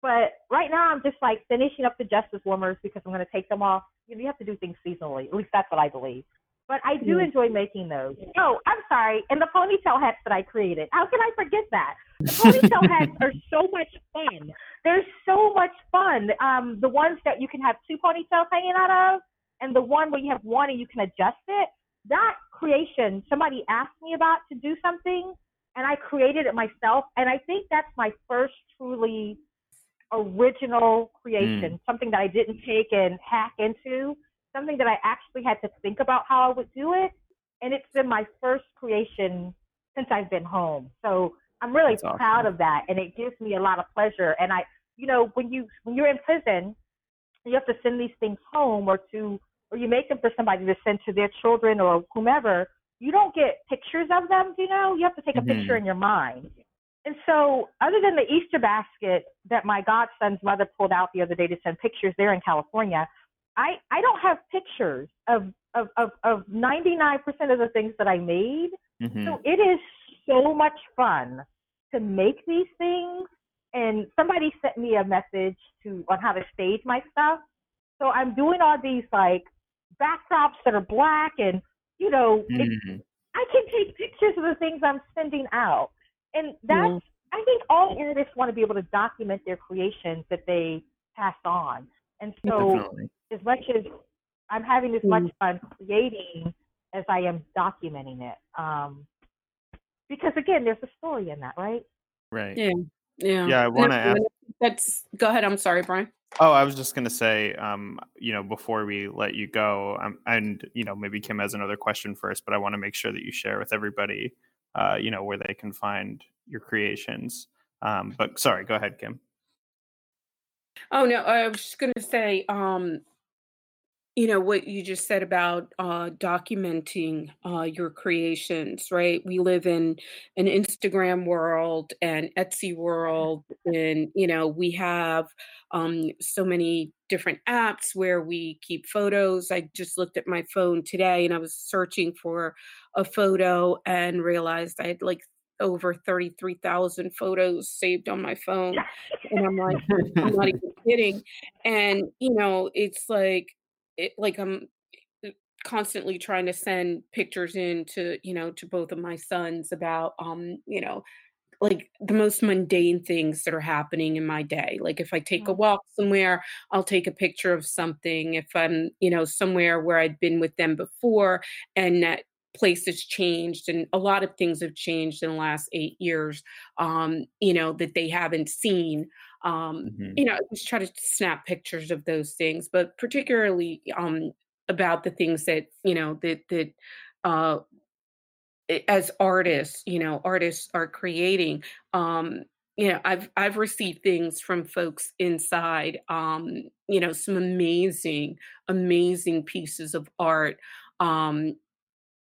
But right now, I'm just like finishing up the Justice Warmers because I'm going to take them off. You, know, you have to do things seasonally. At least that's what I believe. But I do yeah. enjoy making those. Oh, I'm sorry. And the ponytail hats that I created. How can I forget that? The ponytail hats are so much fun. They're so much fun. Um, the ones that you can have two ponytails hanging out of, and the one where you have one and you can adjust it. That creation, somebody asked me about to do something, and I created it myself. And I think that's my first truly original creation, mm. something that I didn't take and hack into, something that I actually had to think about how I would do it. And it's been my first creation since I've been home. So I'm really That's proud awesome. of that. And it gives me a lot of pleasure. And I, you know, when you, when you're in prison, you have to send these things home or to, or you make them for somebody to send to their children or whomever. You don't get pictures of them, you know, you have to take a mm-hmm. picture in your mind. And so, other than the Easter basket that my godson's mother pulled out the other day to send pictures there in California, I, I don't have pictures of, of, of, of 99% of the things that I made. Mm-hmm. So, it is so much fun to make these things. And somebody sent me a message to on how to stage my stuff. So, I'm doing all these like backdrops that are black and, you know, mm-hmm. I can take pictures of the things I'm sending out and that's mm-hmm. I think all artists want to be able to document their creations that they pass on. And so Definitely. as much as I'm having as mm-hmm. much fun creating as I am documenting it. Um, because again, there's a story in that, right? Right. Yeah. Yeah. Yeah. I want to ask. That's go ahead. I'm sorry, Brian. Oh, I was just going to say, um, you know, before we let you go, um, and you know, maybe Kim has another question first, but I want to make sure that you share with everybody, uh, you know, where they can find your creations. Um, but sorry, go ahead, Kim. Oh no, I was just going to say, um, you know what you just said about uh, documenting uh, your creations, right? We live in an Instagram world and Etsy world, and you know we have um, so many different apps where we keep photos. I just looked at my phone today and I was searching for a photo and realized I had like over 33,000 photos saved on my phone. And I'm like, I'm not even kidding. And, you know, it's like, it, like I'm uh, constantly trying to send pictures in to, you know, to both of my sons about, um, you know, like the most mundane things that are happening in my day. Like if I take a mm. walk somewhere, I'll take a picture of something. If I'm, you know, somewhere where I'd been with them before and that place has changed and a lot of things have changed in the last eight years um, you know that they haven't seen um, mm-hmm. you know I just try to snap pictures of those things but particularly um, about the things that you know that that uh, as artists you know artists are creating um you know i've i've received things from folks inside um you know some amazing amazing pieces of art um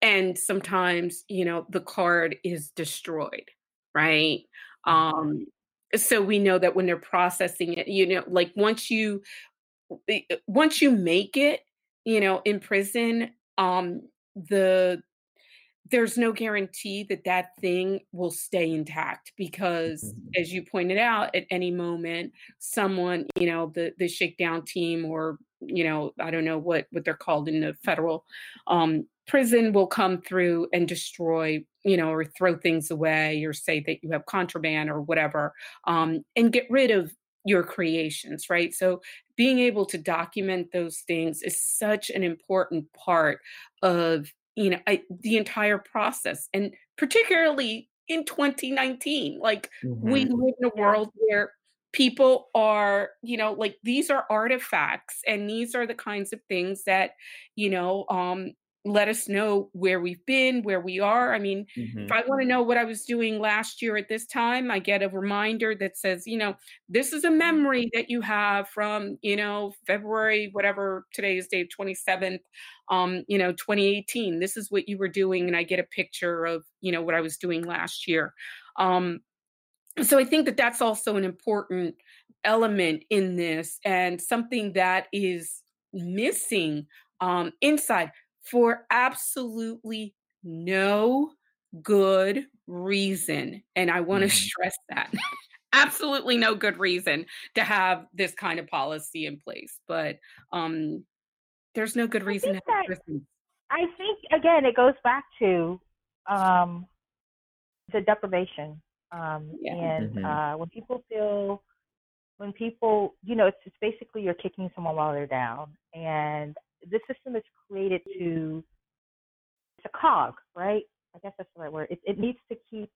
and sometimes you know the card is destroyed right mm-hmm. um so we know that when they're processing it you know like once you eh, eh, once you make it you know in prison um the there's no guarantee that that thing will stay intact because mm-hmm. as you pointed out at any moment someone you know the the shakedown team or you know i don't know what what they're called in the federal um prison will come through and destroy you know or throw things away or say that you have contraband or whatever um and get rid of your creations right so being able to document those things is such an important part of you know I, the entire process and particularly in 2019 like mm-hmm. we live in a world where people are you know like these are artifacts and these are the kinds of things that you know um let us know where we've been, where we are. I mean, mm-hmm. if I want to know what I was doing last year at this time, I get a reminder that says, you know, this is a memory that you have from, you know, February, whatever today's date, 27th, um, you know, 2018. This is what you were doing. And I get a picture of, you know, what I was doing last year. Um, so I think that that's also an important element in this and something that is missing um, inside for absolutely no good reason. And I want to mm-hmm. stress that. absolutely no good reason to have this kind of policy in place. But um, there's no good reason. I think, that, I think again, it goes back to um, the deprivation. Um, yeah. And mm-hmm. uh, when people feel, when people, you know, it's, it's basically you're kicking someone while they're down. And this system is created to it's a cog, right? I guess that's the right word. It, it needs to keep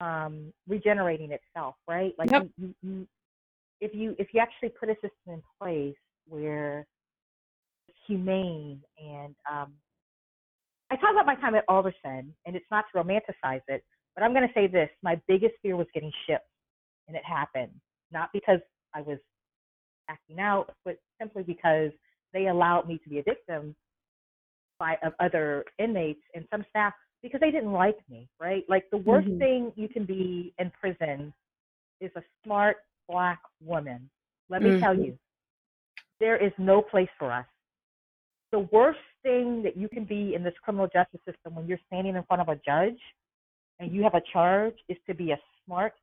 um, regenerating itself, right? Like yep. you, you, if you if you actually put a system in place where it's humane and um, I talk about my time at Alderson, and it's not to romanticize it, but I'm going to say this: my biggest fear was getting shipped, and it happened not because I was acting out, but simply because they allowed me to be a victim by of other inmates and some staff because they didn't like me, right? Like the worst mm-hmm. thing you can be in prison is a smart black woman. Let me mm-hmm. tell you, there is no place for us. The worst thing that you can be in this criminal justice system when you're standing in front of a judge and you have a charge is to be a smart,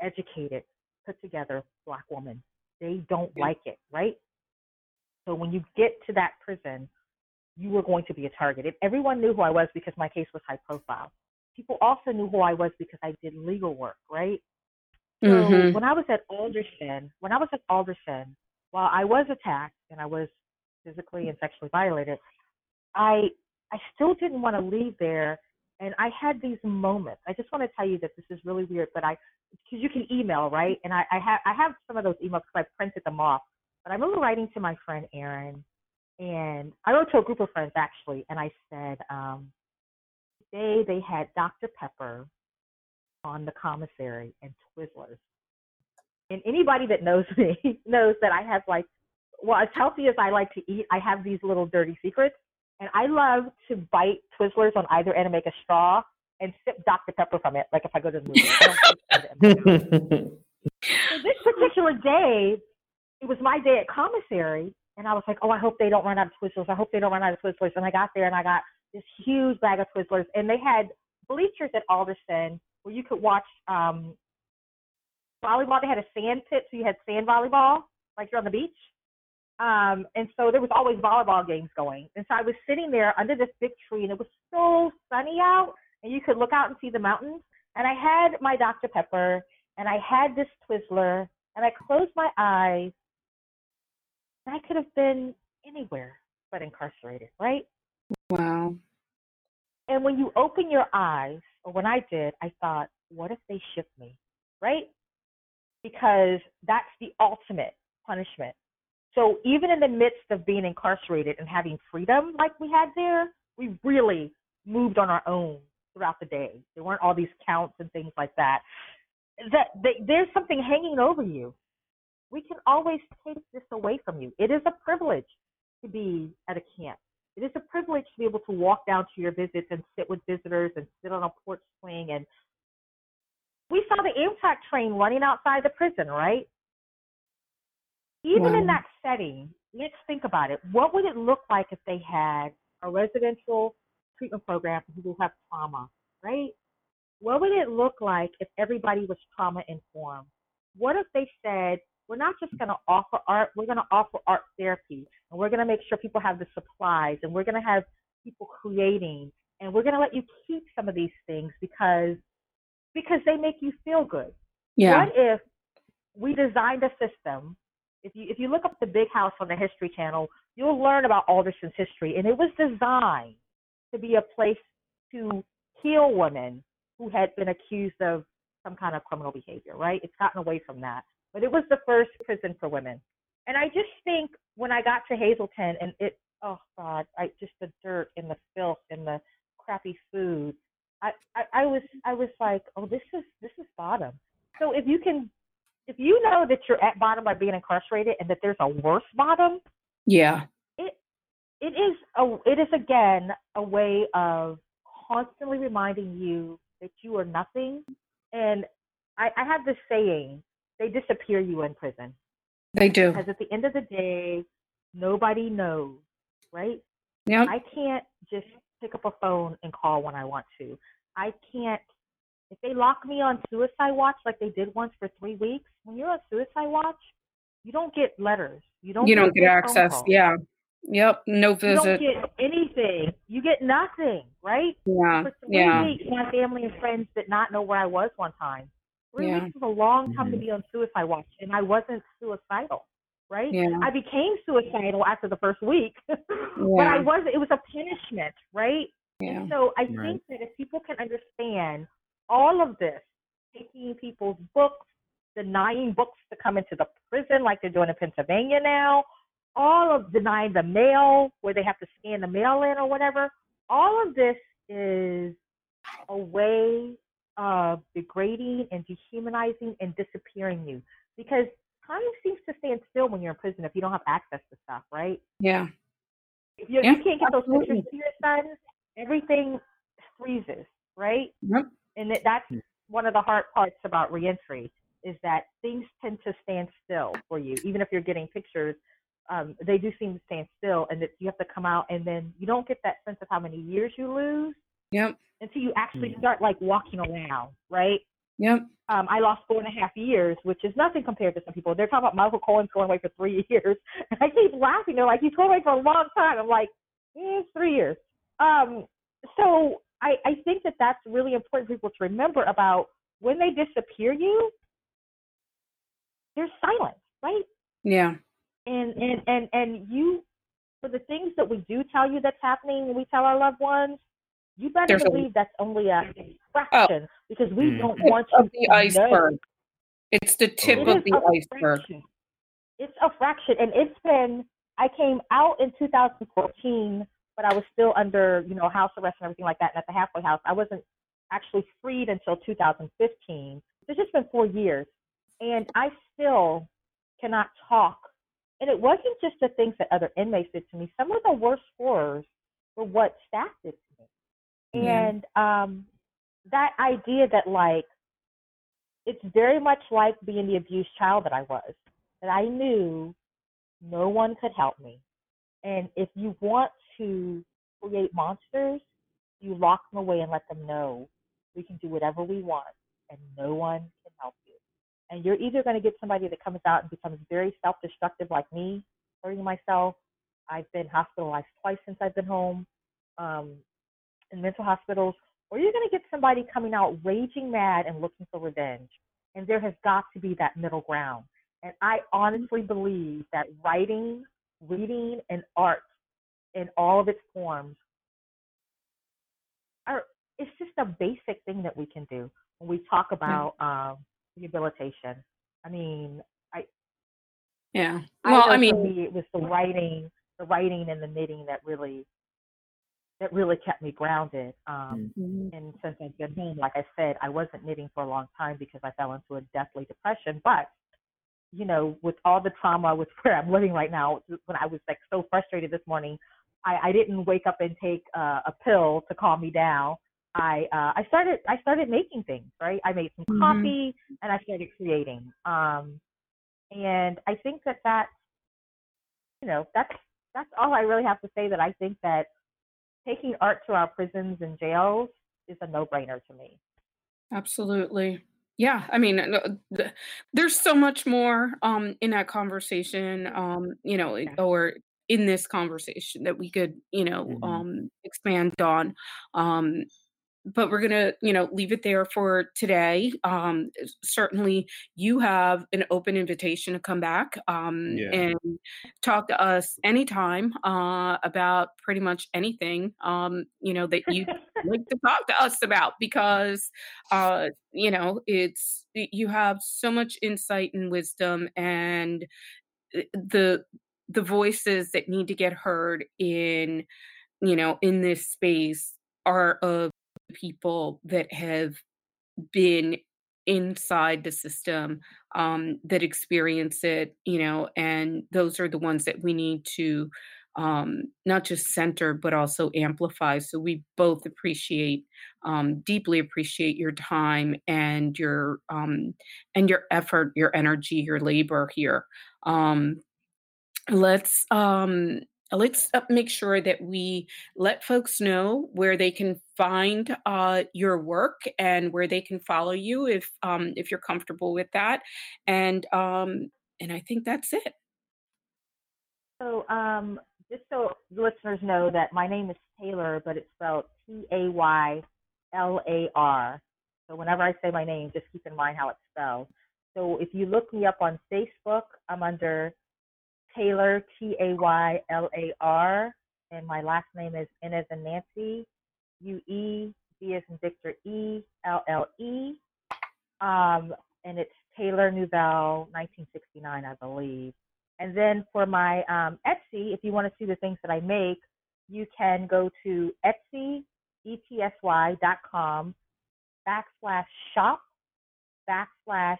educated, put together black woman. They don't yeah. like it, right? So when you get to that prison, you were going to be a target. If everyone knew who I was because my case was high profile. People also knew who I was because I did legal work, right? So mm-hmm. when I was at Alderson, when I was at Alderson, while I was attacked and I was physically and sexually violated, I I still didn't want to leave there. And I had these moments. I just want to tell you that this is really weird, but I because you can email, right? And I, I have I have some of those emails because I printed them off. But I remember writing to my friend Erin, and I wrote to a group of friends actually, and I said, um, today they had Dr. Pepper on the commissary and Twizzlers. And anybody that knows me knows that I have like, well, as healthy as I like to eat, I have these little dirty secrets. And I love to bite Twizzlers on either end and make a straw and sip Dr. Pepper from it, like if I go to the movie. so this particular day, it was my day at commissary, and I was like, oh, I hope they don't run out of Twizzlers. I hope they don't run out of Twizzlers. And I got there and I got this huge bag of Twizzlers, and they had bleachers at Alderson where you could watch um, volleyball. They had a sand pit, so you had sand volleyball, like you're on the beach. Um, and so there was always volleyball games going. And so I was sitting there under this big tree, and it was so sunny out, and you could look out and see the mountains. And I had my Dr. Pepper, and I had this Twizzler, and I closed my eyes, and I could have been anywhere but incarcerated, right? Wow. And when you open your eyes, or when I did, I thought, what if they ship me, right? Because that's the ultimate punishment. So even in the midst of being incarcerated and having freedom like we had there, we really moved on our own throughout the day. There weren't all these counts and things like that. That they, there's something hanging over you we can always take this away from you. It is a privilege to be at a camp. It is a privilege to be able to walk down to your visits and sit with visitors and sit on a porch swing. And we saw the Amtrak train running outside the prison, right? Even wow. in that setting, let's think about it. What would it look like if they had a residential treatment program for people who have trauma, right? What would it look like if everybody was trauma informed? What if they said, we're not just going to offer art, we're going to offer art therapy. And we're going to make sure people have the supplies and we're going to have people creating and we're going to let you keep some of these things because because they make you feel good. Yeah. What if we designed a system? If you if you look up the Big House on the History Channel, you'll learn about Alderson's history, and it was designed to be a place to heal women who had been accused of some kind of criminal behavior. Right? It's gotten away from that but it was the first prison for women. And I just think when I got to Hazelton, and it oh God, I just the dirt and the filth and the crappy food. I, I, I was I was like, oh, this is this is bottom. So if you can, if you know that you're at bottom by being incarcerated and that there's a worse bottom, yeah, it it is a it is again a way of constantly reminding you that you are nothing. And I, I have this saying: they disappear you in prison. They do. Because at the end of the day, nobody knows, right? Yeah. I can't just pick up a phone and call when I want to. I can't if they lock me on suicide watch like they did once for three weeks, when you're on suicide watch, you don't get letters. You don't. You don't get, get access. Yeah. Yep. No visit. You don't get anything. You get nothing, right? Yeah. For three yeah. weeks, my family and friends did not know where I was one time. Three yeah. weeks was a long time to mm-hmm. be on suicide watch, and I wasn't suicidal, right? Yeah. I became suicidal after the first week, yeah. but I was. It was a punishment, right? Yeah. And so I right. think that if people can understand all of this, taking people's books, denying books to come into the prison like they're doing in Pennsylvania now, all of denying the mail where they have to scan the mail in or whatever, all of this is a way of degrading and dehumanizing and disappearing you because time seems to stand still when you're in prison if you don't have access to stuff, right? Yeah. If you, yeah, you can't get those pictures to your son, everything freezes, right? Yep. And that, that's hmm. one of the hard parts about reentry is that things tend to stand still for you, even if you're getting pictures. Um, they do seem to stand still, and that you have to come out, and then you don't get that sense of how many years you lose. Yep. Until you actually Hmm. start like walking around, right? Yep. Um, I lost four and a half years, which is nothing compared to some people. They're talking about Michael Cohen's going away for three years, and I keep laughing. They're like, "He's going away for a long time." I'm like, "It's three years." Um, so I, I think that that's really important for people to remember about when they disappear you, there's silence, right? Yeah. And and and and you for the things that we do tell you that's happening when we tell our loved ones, you better There's a- believe that's only a fraction because we Mm. don't Tip want of you the to iceberg. know. It's the tip It of the iceberg. fraction. It's a fraction, and it's been. I came out in 2014, but I was still under, you know, house arrest and everything like that, and at the halfway house. I wasn't actually freed until 2015. It's just been four years, and I still cannot talk. And it wasn't just the things that other inmates did to me. Some of the worst horrors were what staff did to me. Yeah. And um, that idea that like it's very much like being the abused child that I was. That I knew no one could help me. And if you want to create monsters, you lock them away and let them know we can do whatever we want and no one can help you. And you're either going to get somebody that comes out and becomes very self destructive like me, hurting myself. I've been hospitalized twice since I've been home um, in mental hospitals, or you're going to get somebody coming out raging mad and looking for revenge. And there has got to be that middle ground. And I honestly believe that writing, reading, and art in all of its forms are it's just a basic thing that we can do when we talk about um, rehabilitation. I mean, I Yeah. Well, know I mean, me, it was the writing, the writing and the knitting that really that really kept me grounded. Um, Mhm. and since I've been home, like I said, I wasn't knitting for a long time because I fell into a deathly depression. But you know, with all the trauma with where I'm living right now, when I was like so frustrated this morning, I, I didn't wake up and take uh, a pill to calm me down. I uh, I started I started making things right. I made some Mhm. coffee and I started creating. Um, and I think that that you know that's that's all I really have to say. That I think that taking art to our prisons and jails is a no-brainer to me. Absolutely. Yeah, I mean, uh, th- there's so much more um, in that conversation, um, you know, Yeah. or in this conversation that we could, you know, Mhm. um, expand on. Um, but we're gonna, you know, leave it there for today. Um, certainly, you have an open invitation to come back um, Yeah. and talk to us anytime uh, about pretty much anything, um, you know, that you like to talk to us about because uh you know it's you have so much insight and wisdom and uh, the the voices that need to get heard in you know in this space are of people that have been inside the system um, that experience it you know and those are the ones that we need to um, not just center but also amplify. So we both appreciate um, deeply appreciate your time and your um, and your effort your energy your labor here. Um, let's um let's uh, make sure that we let folks know where they can find uh, your work and where they can follow you if um, if you're comfortable with that. And and i think that's it. So um, just so the listeners know that my name is taylor but it's spelled t-a-y-l-a-r so whenever i say my name just keep in mind how it's spelled so if you look me up on facebook i'm under Taylar, T A Y L A R, and my last name is N as in Nancy, U E, V as in Victor E, L L E. Um, and it's Taylar Nuevelle, 1969, I believe. And then for my um, Etsy, if you want to see the things that I make, you can go to Etsy, com backslash shop backslash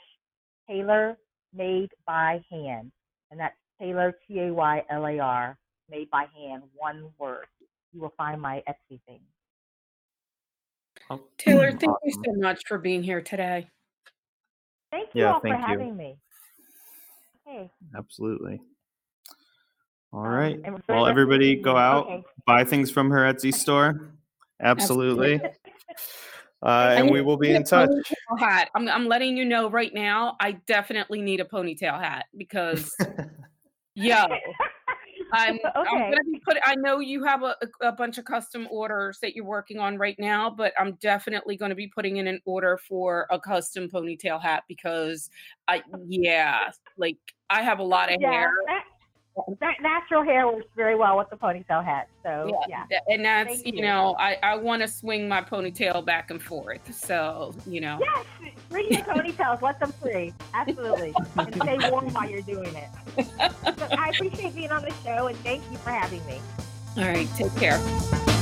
Taylar made by hand. And that's Taylar, T A Y L A R, made by hand, one word. You will find my Etsy thing. Taylar, thank you so much for being here today. Thank you yeah, all thank for you. having me. Okay. Absolutely. All right. um. Um, well, everybody go out, okay. buy things from her Etsy store. Absolutely. Absolutely. Uh, and we will be in touch. Hat. I'm, I'm letting you know right now. I definitely need a ponytail hat because Yo. I'm, okay. I'm gonna be put. I know you have a, a bunch of custom orders that you're working on right now, but I'm definitely going to be putting in an order for a custom ponytail hat because I, yeah, like I have a lot of yeah, hair. Natural hair works very well with the ponytail hat. So yeah, yeah. and that's you, you, know I I want to swing my ponytail back and forth. So you know. Yes, bring your ponytails. Let them free. Absolutely, and stay warm while you're doing it. So I appreciate being on the show and thank you for having me. All right, take care.